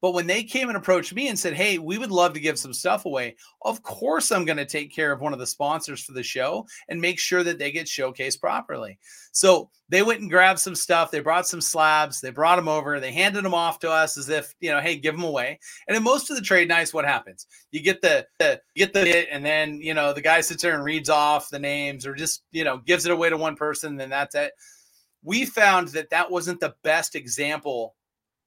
but when they came and approached me and said, Hey, we would love to give some stuff away, of course, I'm going to take care of one of the sponsors for the show and make sure that they get showcased properly. So they went and grabbed some stuff. They brought some slabs. They brought them over. They handed them off to us as if, you know, hey, give them away. And in most of the trade nights, what happens? You get the, the get the hit, and then, you know, the guy sits there and reads off the names or just, you know, gives it away to one person. And then that's it. We found that that wasn't the best example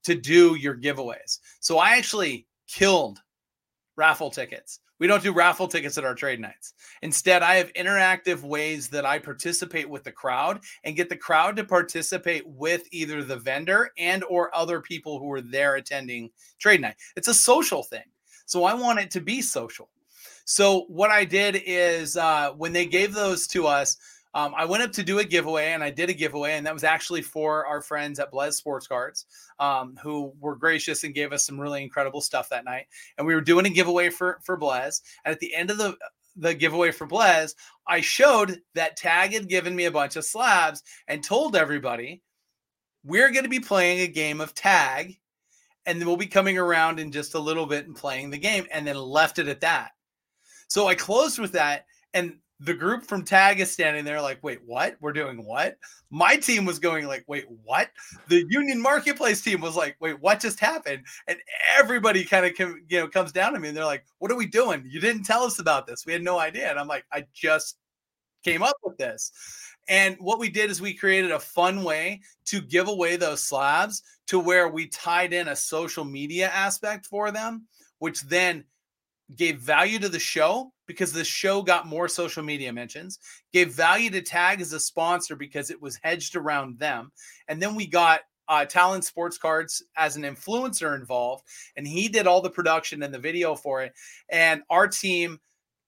to do your giveaways. So I actually killed raffle tickets. We don't do raffle tickets at our trade nights. Instead, I have interactive ways that I participate with the crowd and get the crowd to participate with either the vendor and or other people who are there attending trade night. It's a social thing. So I want it to be social. So what I did is uh, when they gave those to us, um, I went up to do a giveaway and I did a giveaway, and that was actually for our friends at Blez Sports Cards, um, who were gracious and gave us some really incredible stuff that night. And we were doing a giveaway for for Blez. And at the end of the the giveaway for Blez, I showed that Tag had given me a bunch of slabs and told everybody we're going to be playing a game of tag, and then we'll be coming around in just a little bit and playing the game, and then left it at that. So I closed with that, and the group from tag is standing there like wait what? We're doing what? My team was going like wait what? The union marketplace team was like wait what just happened? And everybody kind of you know comes down to me and they're like what are we doing? You didn't tell us about this. We had no idea. And i'm like i just came up with this. And what we did is we created a fun way to give away those slabs to where we tied in a social media aspect for them which then gave value to the show because the show got more social media mentions, gave value to Tag as a sponsor because it was hedged around them. And then we got uh, Talon Sports Cards as an influencer involved, and he did all the production and the video for it. And our team,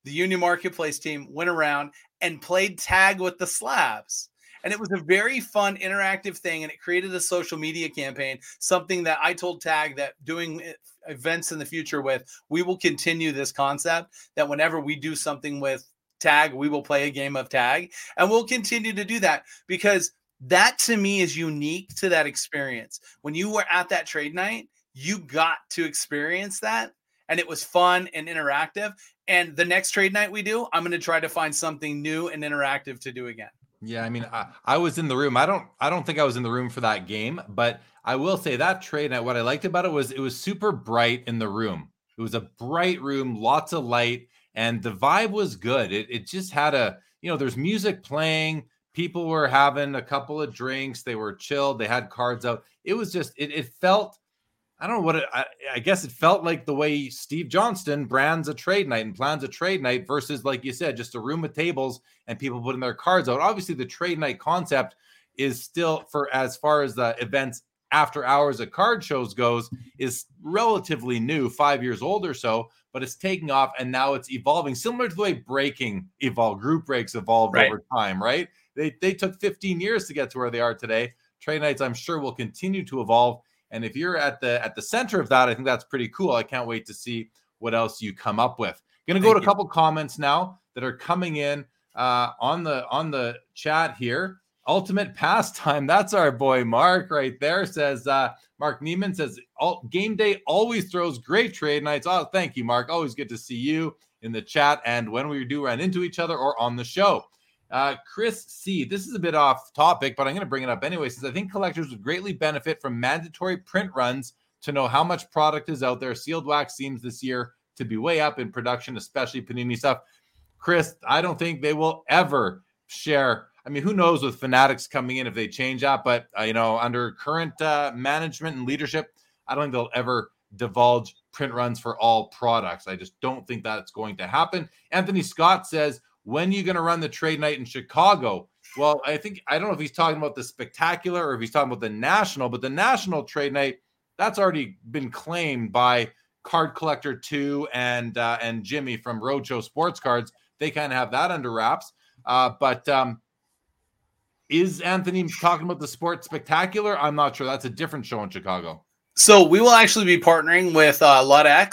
the Union Marketplace team, went around and played tag with the slabs. And it was a very fun, interactive thing. And it created a social media campaign, something that I told Tag that doing events in the future with, we will continue this concept that whenever we do something with tag, we will play a game of tag. And we'll continue to do that because that to me is unique to that experience. When you were at that trade night, you got to experience that and it was fun and interactive. And the next trade night we do, I'm going to try to find something new and interactive to do again. Yeah, I mean, I, I, was in the room. I don't, I don't think I was in the room for that game, but I will say that trade night. What I liked about it was it was super bright in the room. It was a bright room, lots of light, and the vibe was good. It, it just had a, you know, there's music playing. People were having a couple of drinks. They were chilled. They had cards out. It was just, it, it felt I don't know what it, I, I, guess it felt like the way Steve Johnston brands a trade night and plans a trade night versus, like you said, just a room of tables and people putting their cards out. Obviously, the trade night concept is still for as far as the events after hours at card shows goes is relatively new, five years old or so, but it's taking off and now it's evolving, similar to the way breaking evolved, group breaks evolved right. over time, right? They they took 15 years to get to where they are today. Trade nights, I'm sure, will continue to evolve and if you're at the at the center of that, I think that's pretty cool. I can't wait to see what else you come up with. Going to go to a couple comments now that are coming in uh, on the on the chat here. Ultimate pastime. (laughs) That's our boy Mark right there. Says uh, Mark Neiman says all, Gameday always throws great trade nights. Oh, thank you, Mark. Always good to see you in the chat and when we do run into each other or on the show. Uh, Chris C. This is a bit off topic, but I'm going to bring it up anyway. Since I think collectors would greatly benefit from mandatory print runs to know how much product is out there. Sealed wax seems this year to be way up in production, especially Panini stuff. Chris, I don't think they will ever share. I mean, who knows with Fanatics coming in if they change that? But uh, you know, under current uh, management and leadership, I don't think they'll ever divulge print runs for all products. I just don't think that's going to happen. Anthony Scott says, "When are you going to run the trade night in Chicago?" Well, I think I don't know if he's talking about the spectacular or if he's talking about the national, but the national trade night that's already been claimed by Card Collector Two and uh, and Jimmy from Roadshow Sports Cards they kind of have that under wraps. Uh, but um, is Anthony talking about the Sport Spectacular? I'm not sure. That's a different show in Chicago. So we will actually be partnering with uh,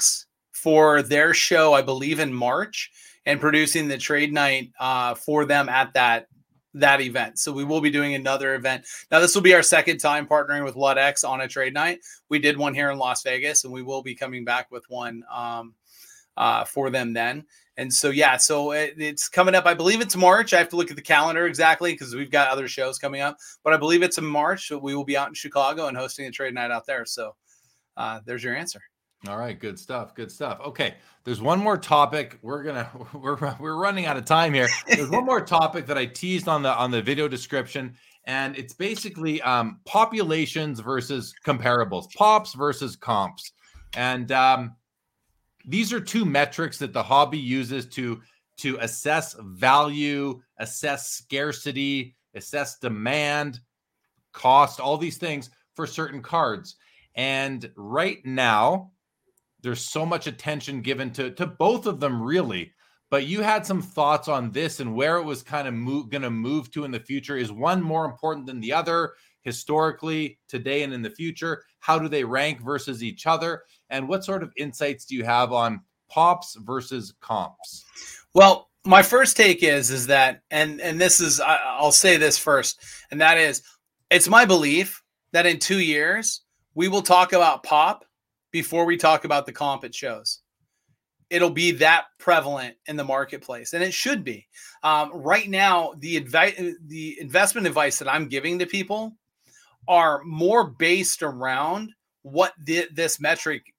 for their show, I believe, in March, and producing the trade night uh, for them at that that event. So we will be doing another event. Now this will be our second time partnering with Ludex on a trade night. We did one here in Las Vegas, and we will be coming back with one um, uh, for them then. And so, yeah, so it, it's coming up. I believe it's March. I have to look at the calendar exactly because we've got other shows coming up. But I believe it's in March. We will be out in Chicago and hosting a trade night out there. So uh, there's your answer. All right, good stuff. Good stuff. Okay, there's one more topic. We're gonna (laughs) we're we're running out of time here. There's one more topic that I teased on the on the video description, and it's basically um, populations versus comparables, pops versus comps, and um, these are two metrics that the hobby uses to to assess value, assess scarcity, assess demand, cost, all these things for certain cards. And right now, there's so much attention given to to both of them really. But you had some thoughts on this and where it was kind of going to move to in the future. Is one more important than the other historically, today, and in the future? How do they rank versus each other? And what sort of insights do you have on pops versus comps? Well, my first take is is that and and this is I'll say this first, and that is it's my belief that in two years we will talk about pop before we talk about the comp it shows. It'll be that prevalent in the marketplace, and it should be. Um, right now, the advice, the investment advice that I'm giving to people are more based around what the, this metric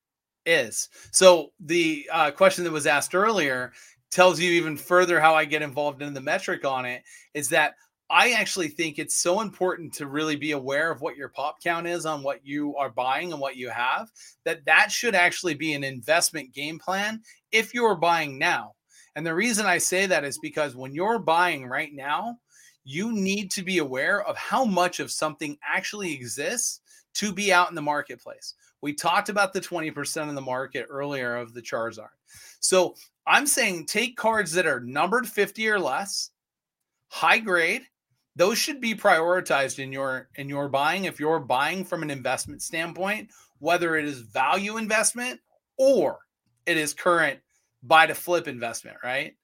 is. So the uh, question that was asked earlier tells you even further how I get involved in the metric on it is that I actually think it's so important to really be aware of what your pop count is on what you are buying and what you have that that should actually be an investment game plan if you're buying now. And the reason I say that is because when you're buying right now, you need to be aware of how much of something actually exists to be out in the marketplace. We talked about the 20% of the market earlier of the Charizard. So I'm saying take cards that are numbered 50 or less, high grade. Those should be prioritized in your in your buying if you're buying from an investment standpoint, whether it is value investment or it is current buy to flip investment, right?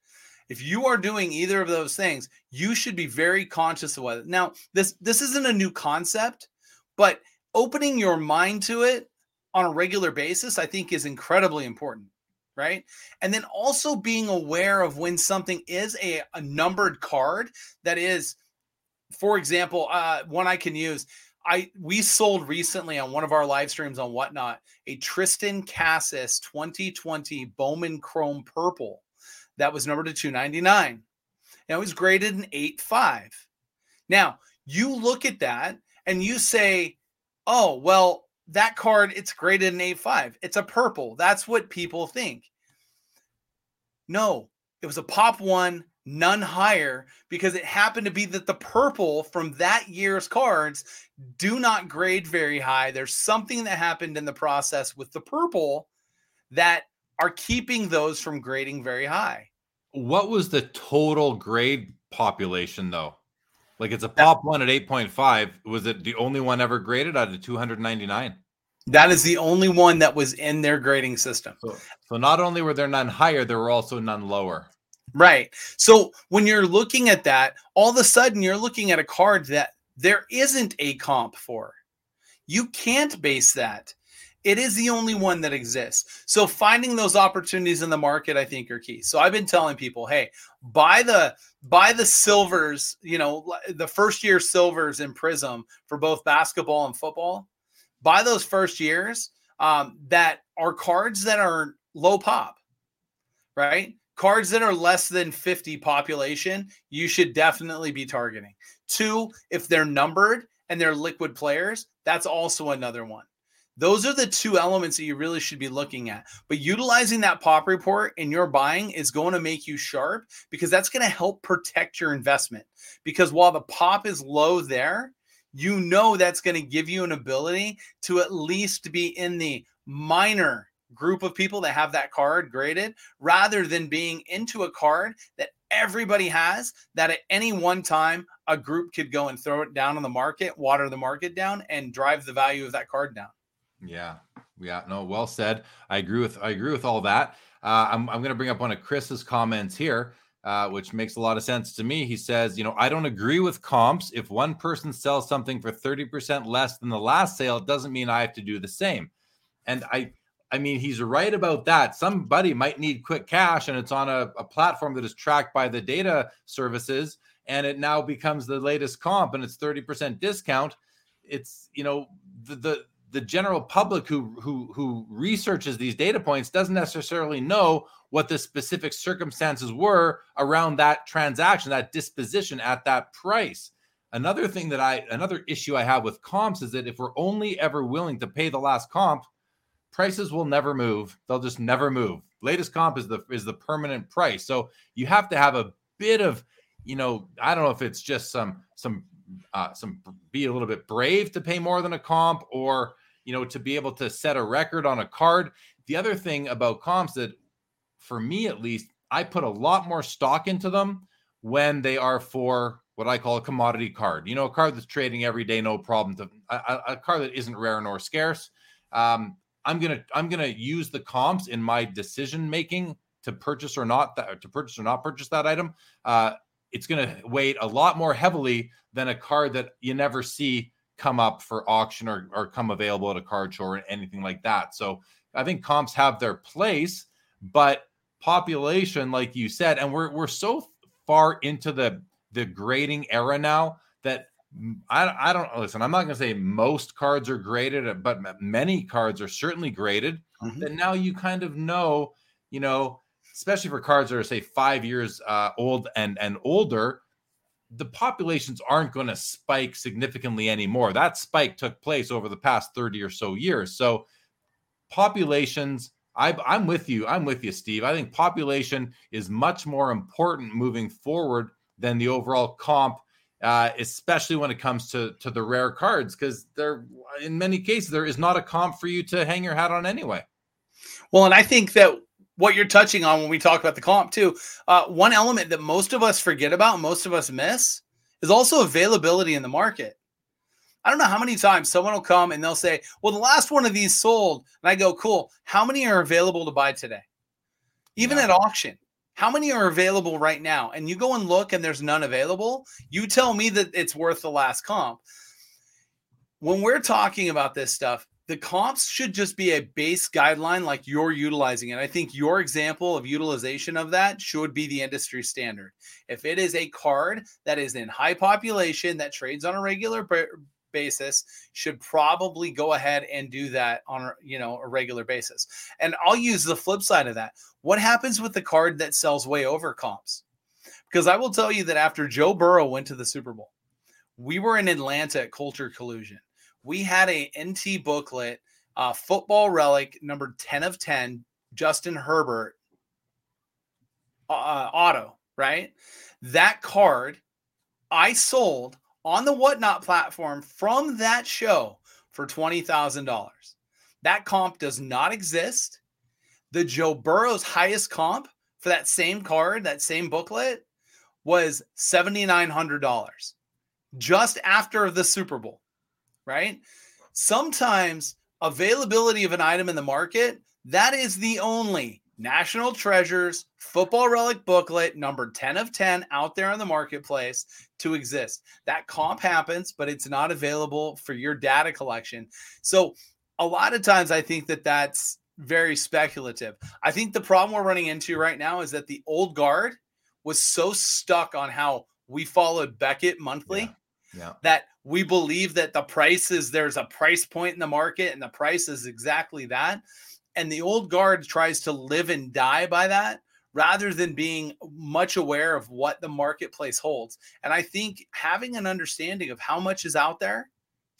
If you are doing either of those things, you should be very conscious of what. Now, this this isn't a new concept, but opening your mind to it on a regular basis, I think is incredibly important. Right. And then also being aware of when something is a, a numbered card that is, for example, uh, one I can use. I we sold recently on one of our live streams on whatnot a Triston Casas 2020 Bowman Chrome Purple that was numbered to 299. Now it was graded an 8.5. Now you look at that and you say, oh, well, that card, it's graded an A5. It's a purple. That's what people think. No, it was a pop one, none higher, because it happened to be that the purple from that year's cards do not grade very high. There's something that happened in the process with the purple that are keeping those from grading very high. What was the total grade population though? Like it's a pop one at 8.5. Was it the only one ever graded out of 299? That is the only one that was in their grading system. So, so not only were there none higher, there were also none lower. Right. So when you're looking at that, all of a sudden you're looking at a card that there isn't a comp for. You can't base that. It is the only one that exists. So finding those opportunities in the market, I think, are key. So I've been telling people, hey, buy the buy the silvers, you know, the first year silvers in Prism for both basketball and football. Buy those first years um, that are cards that are low pop, right? Cards that are less than 50 population, you should definitely be targeting. Two, if they're numbered and they're liquid players, that's also another one. Those are the two elements that you really should be looking at. But utilizing that pop report in your buying is going to make you sharp because that's going to help protect your investment. Because while the pop is low there, you know that's going to give you an ability to at least be in the minor group of people that have that card graded rather than being into a card that everybody has that at any one time a group could go and throw it down on the market, water the market down and drive the value of that card down. Yeah, yeah, no, well said. I agree with I agree with all that. Uh, I'm I'm going to bring up one of Chris's comments here, uh, which makes a lot of sense to me. He says, you know, I don't agree with comps. If one person sells something for thirty percent less than the last sale, it doesn't mean I have to do the same. And I I mean, he's right about that. Somebody might need quick cash, and it's on a, a platform that is tracked by the data services, and it now becomes the latest comp, and it's thirty percent discount. It's you know the the the general public who who who researches these data points doesn't necessarily know what the specific circumstances were around that transaction that disposition at that price another thing that i another issue i have with comps is that if we're only ever willing to pay the last comp prices will never move. They'll just never move. Latest comp is the is the permanent price. So you have to have a bit of you know i don't know if it's just some some uh, some be a little bit brave to pay more than a comp or you know to be able to set a record on a card. The other thing about comps that for me at least i put a lot more stock into them when they are for what i call a commodity card. You know a card that's trading every day no problem. To a, a card that isn't rare nor scarce. Um, i'm gonna i'm gonna use the comps in my decision making to purchase or not that to purchase or not purchase that item uh, it's to weight a lot more heavily than a card that you never see come up for auction or, or come available at a card show or anything like that. So I think comps have their place, but population, like you said, and we're we're so far into the the grading era now that I, I don't listen. I'm not going to say most cards are graded, but many cards are certainly graded. Mm-hmm. That now you kind of know, you know, especially for cards that are say five years uh, old and and older, the populations aren't going to spike significantly anymore. That spike took place over the past 30 or so years. So populations, I, I'm with you. I'm with you, Steve. I think population is much more important moving forward than the overall comp, uh, especially when it comes to to the rare cards, because there, in many cases, there is not a comp for you to hang your hat on anyway. Well, and I think that what you're touching on when we talk about the comp too. Uh, one element that most of us forget about, most of us miss, is also availability in the market. I don't know how many times someone will come and they'll say, "Well, the last one of these sold," and I go, "Cool. How many are available to buy today?" Even yeah. at auction, how many are available right now? And you go and look, and there's none available. You tell me that it's worth the last comp. When we're talking about this stuff, the comps should just be a base guideline like you're utilizing it. I think your example of utilization of that should be the industry standard. If it is a card that is in high population that trades on a regular basis should probably go ahead and do that on you know a regular basis. And I'll use the flip side of that. What happens with the card that sells way over comps? Because I will tell you that after Joe Burrow went to the Super Bowl, we were in Atlanta at Culture Collision we had a NT booklet, uh, football relic number 10 of 10, Justin Herbert uh, uh, auto, right? That card I sold on the Whatnot platform from that show for $20,000. That comp does not exist. The Joe Burrow's highest comp for that same card, that same booklet, was $7,900 just after the Super Bowl right? Sometimes availability of an item in the market, that is the only National Treasures Football Relic booklet number 10 of 10 out there in the marketplace to exist. That comp happens, but it's not available for your data collection. So, a lot of times I think that that's very speculative. I think the problem we're running into right now is that the old guard was so stuck on how we followed Beckett monthly Yeah. Yeah. that we believe that the price is there's a price point in the market and the price is exactly that. And the old guard tries to live and die by that rather than being much aware of what the marketplace holds. And I think having an understanding of how much is out there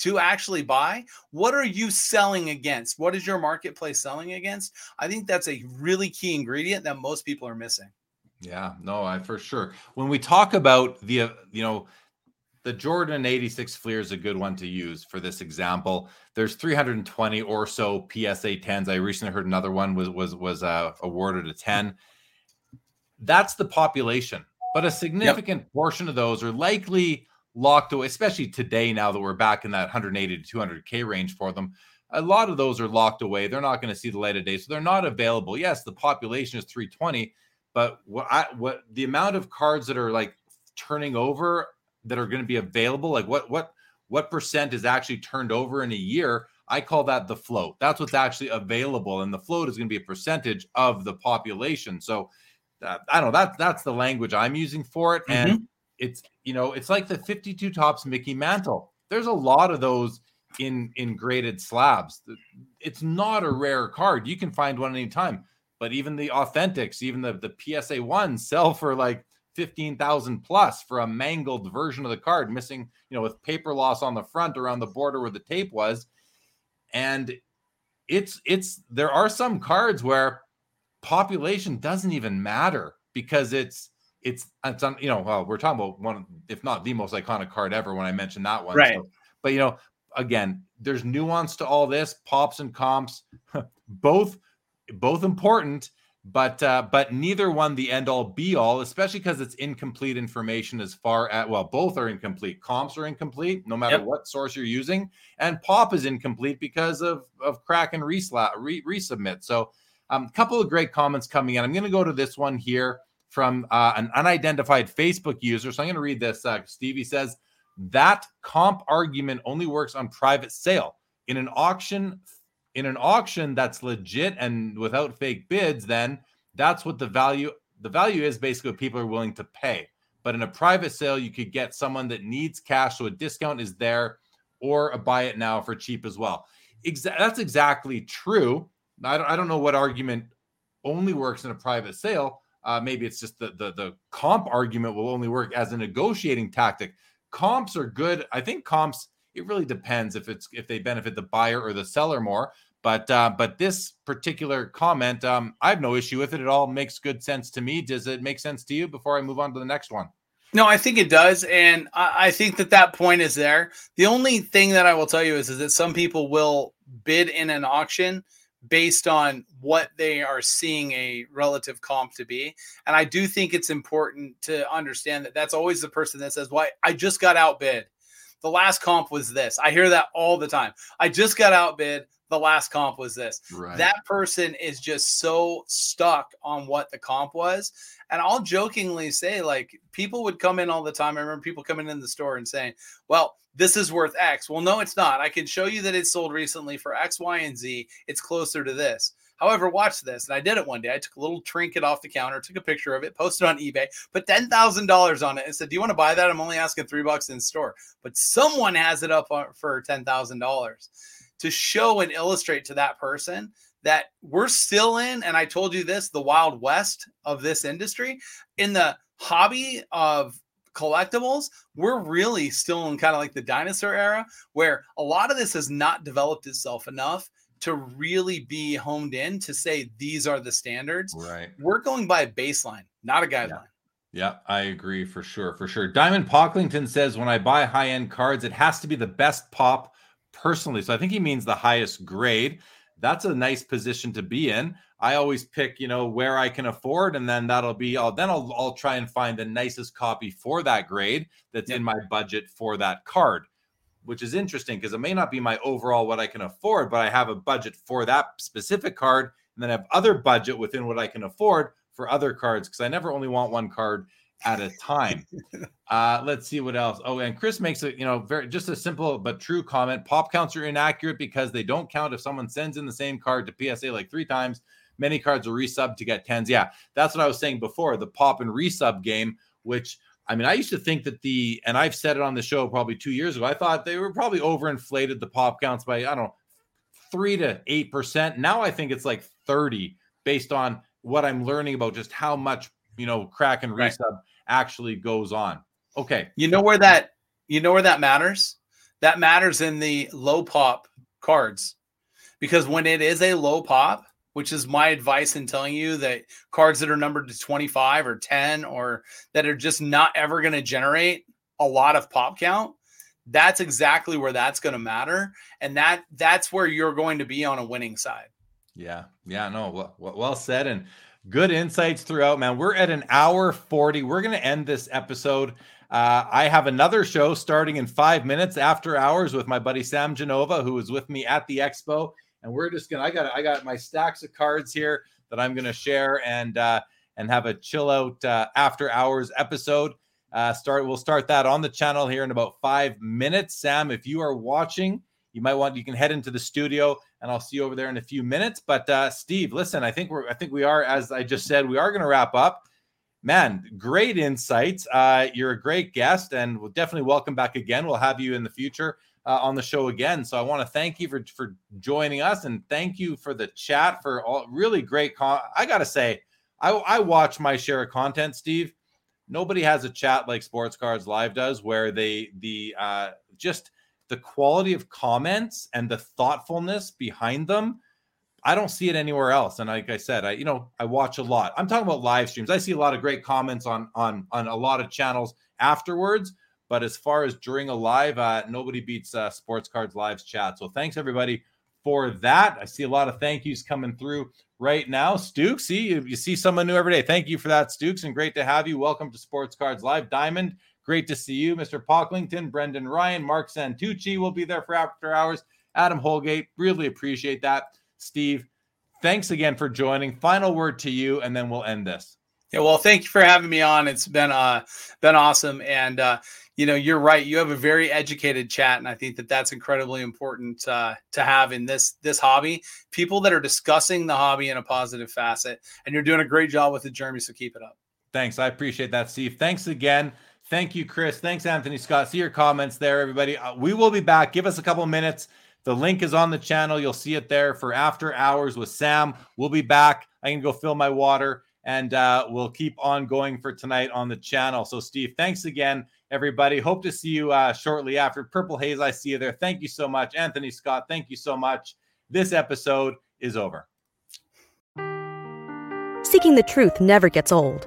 to actually buy, what are you selling against? What is your marketplace selling against? I think that's a really key ingredient that most people are missing. Yeah, no, I for sure. When we talk about the, uh, you know, the Jordan 86 Fleer is a good one to use for this example. There's 320 or so PSA 10s. I recently heard another one was was was uh, awarded a 10. That's the population, but a significant yep. portion of those are likely locked away, especially today now that we're back in that 180 to 200k range for them. A lot of those are locked away. They're not going to see the light of day, so they're not available. Yes, the population is 320, but what I, what the amount of cards that are like turning over that are going to be available, like what what what percent is actually turned over in a year? I call that the float. That's what's actually available, and the float is going to be a percentage of the population. So uh, I don't know. That's that's the language I'm using for it, mm-hmm. and it's you know it's like the 52 Topps Mickey Mantle. There's a lot of those in in graded slabs. It's not a rare card. You can find one anytime. But even the authentics, even the the PSA ones, sell for like 15,000 plus for a mangled version of the card, missing, you know, with paper loss on the front around the border where the tape was. And it's, it's, there are some cards where population doesn't even matter because it's, it's, it's, on, you know, well, we're talking about one, if not the most iconic card ever when I mentioned that one. Right. So, but, you know, again, there's nuance to all this, pops and comps, (laughs) both, both important but uh, but neither one the end all be all, especially because it's incomplete information as far as well, both are incomplete. Comps are incomplete, no matter yep. what source you're using, and POP is incomplete because of of crack and resla- re- resubmit. So, a um, couple of great comments coming in. I'm going to go to this one here from uh, an unidentified Facebook user. So I'm going to read this. Uh, Stevie says that comp argument only works on private sale. In an auction, in an auction that's legit and without fake bids, then that's what the value the value is basically what people are willing to pay. But in a private sale, you could get someone that needs cash, so a discount is there, or a buy it now for cheap as well. Exa- that's exactly true. I don't, I don't know what argument only works in a private sale. Uh, maybe it's just the, the the comp argument will only work as a negotiating tactic. Comps are good. I think comps it really depends if it's if they benefit the buyer or the seller more. But uh, but this particular comment, um, I have no issue with it. It all makes good sense to me. Does it make sense to you? Before I move on to the next one. No, I think it does, and I, I think that that point is there. The only thing that I will tell you is, is that some people will bid in an auction based on what they are seeing a relative comp to be. And I do think it's important to understand that that's always the person that says, "Why I just got outbid." The last comp was this. I hear that all the time. I just got outbid the last comp was this. Right. That person is just so stuck on what the comp was. And I'll jokingly say, like, people would come in all the time. I remember people coming in the store and saying, well, this is worth X. Well, no, it's not. I can show you that it's sold recently for X, Y, and Z. It's closer to this. However, watch this. And I did it one day. I took a little trinket off the counter, took a picture of it, posted on eBay, put $10,000 on it, and said, Do you want to buy that? I'm only asking three bucks in store. But someone has it up uh, for $10,000 to show and illustrate to that person that we're still in, and I told you this, the wild west of this industry. In the hobby of collectibles, we're really still in kind of like the dinosaur era where a lot of this has not developed itself enough to really be honed in to say these are the standards. Right. We're going by a baseline, not a guideline. Yeah. Yeah, I agree for sure. For sure. Diamond Pocklington says when I buy high end cards, it has to be the best pop personally. So I think he means the highest grade. That's a nice position to be in. I always pick, you know, where I can afford, and then that'll be. I'll then I'll, I'll try and find the nicest copy for that grade that's in my budget for that card, which is interesting because it may not be my overall what I can afford, but I have a budget for that specific card. and then I have other budget within what I can afford for other cards because I never only want one card at a time. (laughs) Uh, let's see what else. Oh, and Chris makes a you know very just a simple but true comment. Pop counts are inaccurate because they don't count if someone sends in the same card to PSA like three times. Many cards are resub to get tens. Yeah, that's what I was saying before the pop and resub game, which I mean, I used to think that the, and I've said it on the show probably two years ago, I thought they were probably overinflated the pop counts by, I don't know, three to eight percent. Now I think it's like 30 based on what I'm learning about just how much, you know, crack and resub right. actually goes on. Okay. You know where that, you know where that matters? That matters in the low pop cards because when it is a low pop, which is my advice in telling you that cards that are numbered to 25 or 10 or that are just not ever going to generate a lot of pop count that's exactly where that's going to matter and that that's where you're going to be on a winning side yeah yeah no well, well said and good insights throughout man we're at an hour 40 we're going to end this episode uh, I have another show starting in five minutes after hours with my buddy Sam Genova, who is with me at the expo and we're just gonna. I got I got my stacks of cards here that I'm gonna share and uh, and have a chill out uh, after hours episode. Uh, start we'll start that on the channel here in about five minutes. Sam, if you are watching, you might want you can head into the studio and I'll see you over there in a few minutes. But uh, Steve, listen, I think we're I think we are as I just said we are going to wrap up. Man, great insights. Uh, you're a great guest, and we'll definitely welcome back again. We'll have you in the future uh, on the show again. So I want to thank you for for joining us and thank you for the chat for all really great. Con- I gotta say, I I watch my share of content, Steve. Nobody has a chat like Sports Cards Live does, where they the uh, just the quality of comments and the thoughtfulness behind them. I don't see it anywhere else. And like I said, I you know I watch a lot. I'm talking about live streams. I see a lot of great comments on on on a lot of channels afterwards but as far as during a live, uh, nobody beats uh, Sports Cards Live's chat. So thanks everybody for that. I see a lot of thank yous coming through right now. Stukes, see you, you see someone new every day. Thank you for that, Stukes, and great to have you. Welcome to Sports Cards Live. Diamond, great to see you. Mr. Pocklington, Brendan Ryan, Mark Santucci will be there for after hours. Adam Holgate, really appreciate that. Steve, thanks again for joining. Final word to you, and then we'll end this. Yeah, well, thank you for having me on. It's been uh been awesome, and uh, you know you're right you have a very educated chat and i think that that's incredibly important uh, to have in this this hobby people that are discussing the hobby in a positive facet and you're doing a great job with it jeremy so keep it up thanks i appreciate that steve thanks again thank you chris thanks anthony scott see your comments there everybody uh, we will be back give us a couple minutes the link is on the channel you'll see it there for after hours with sam we'll be back i can go fill my water and uh, we'll keep on going for tonight on the channel so steve thanks again everybody. Hope to see you uh, shortly after Purple Haze. I see you there. Thank you so much. Anthony Scott, thank you so much. This episode is over. Seeking the truth never gets old.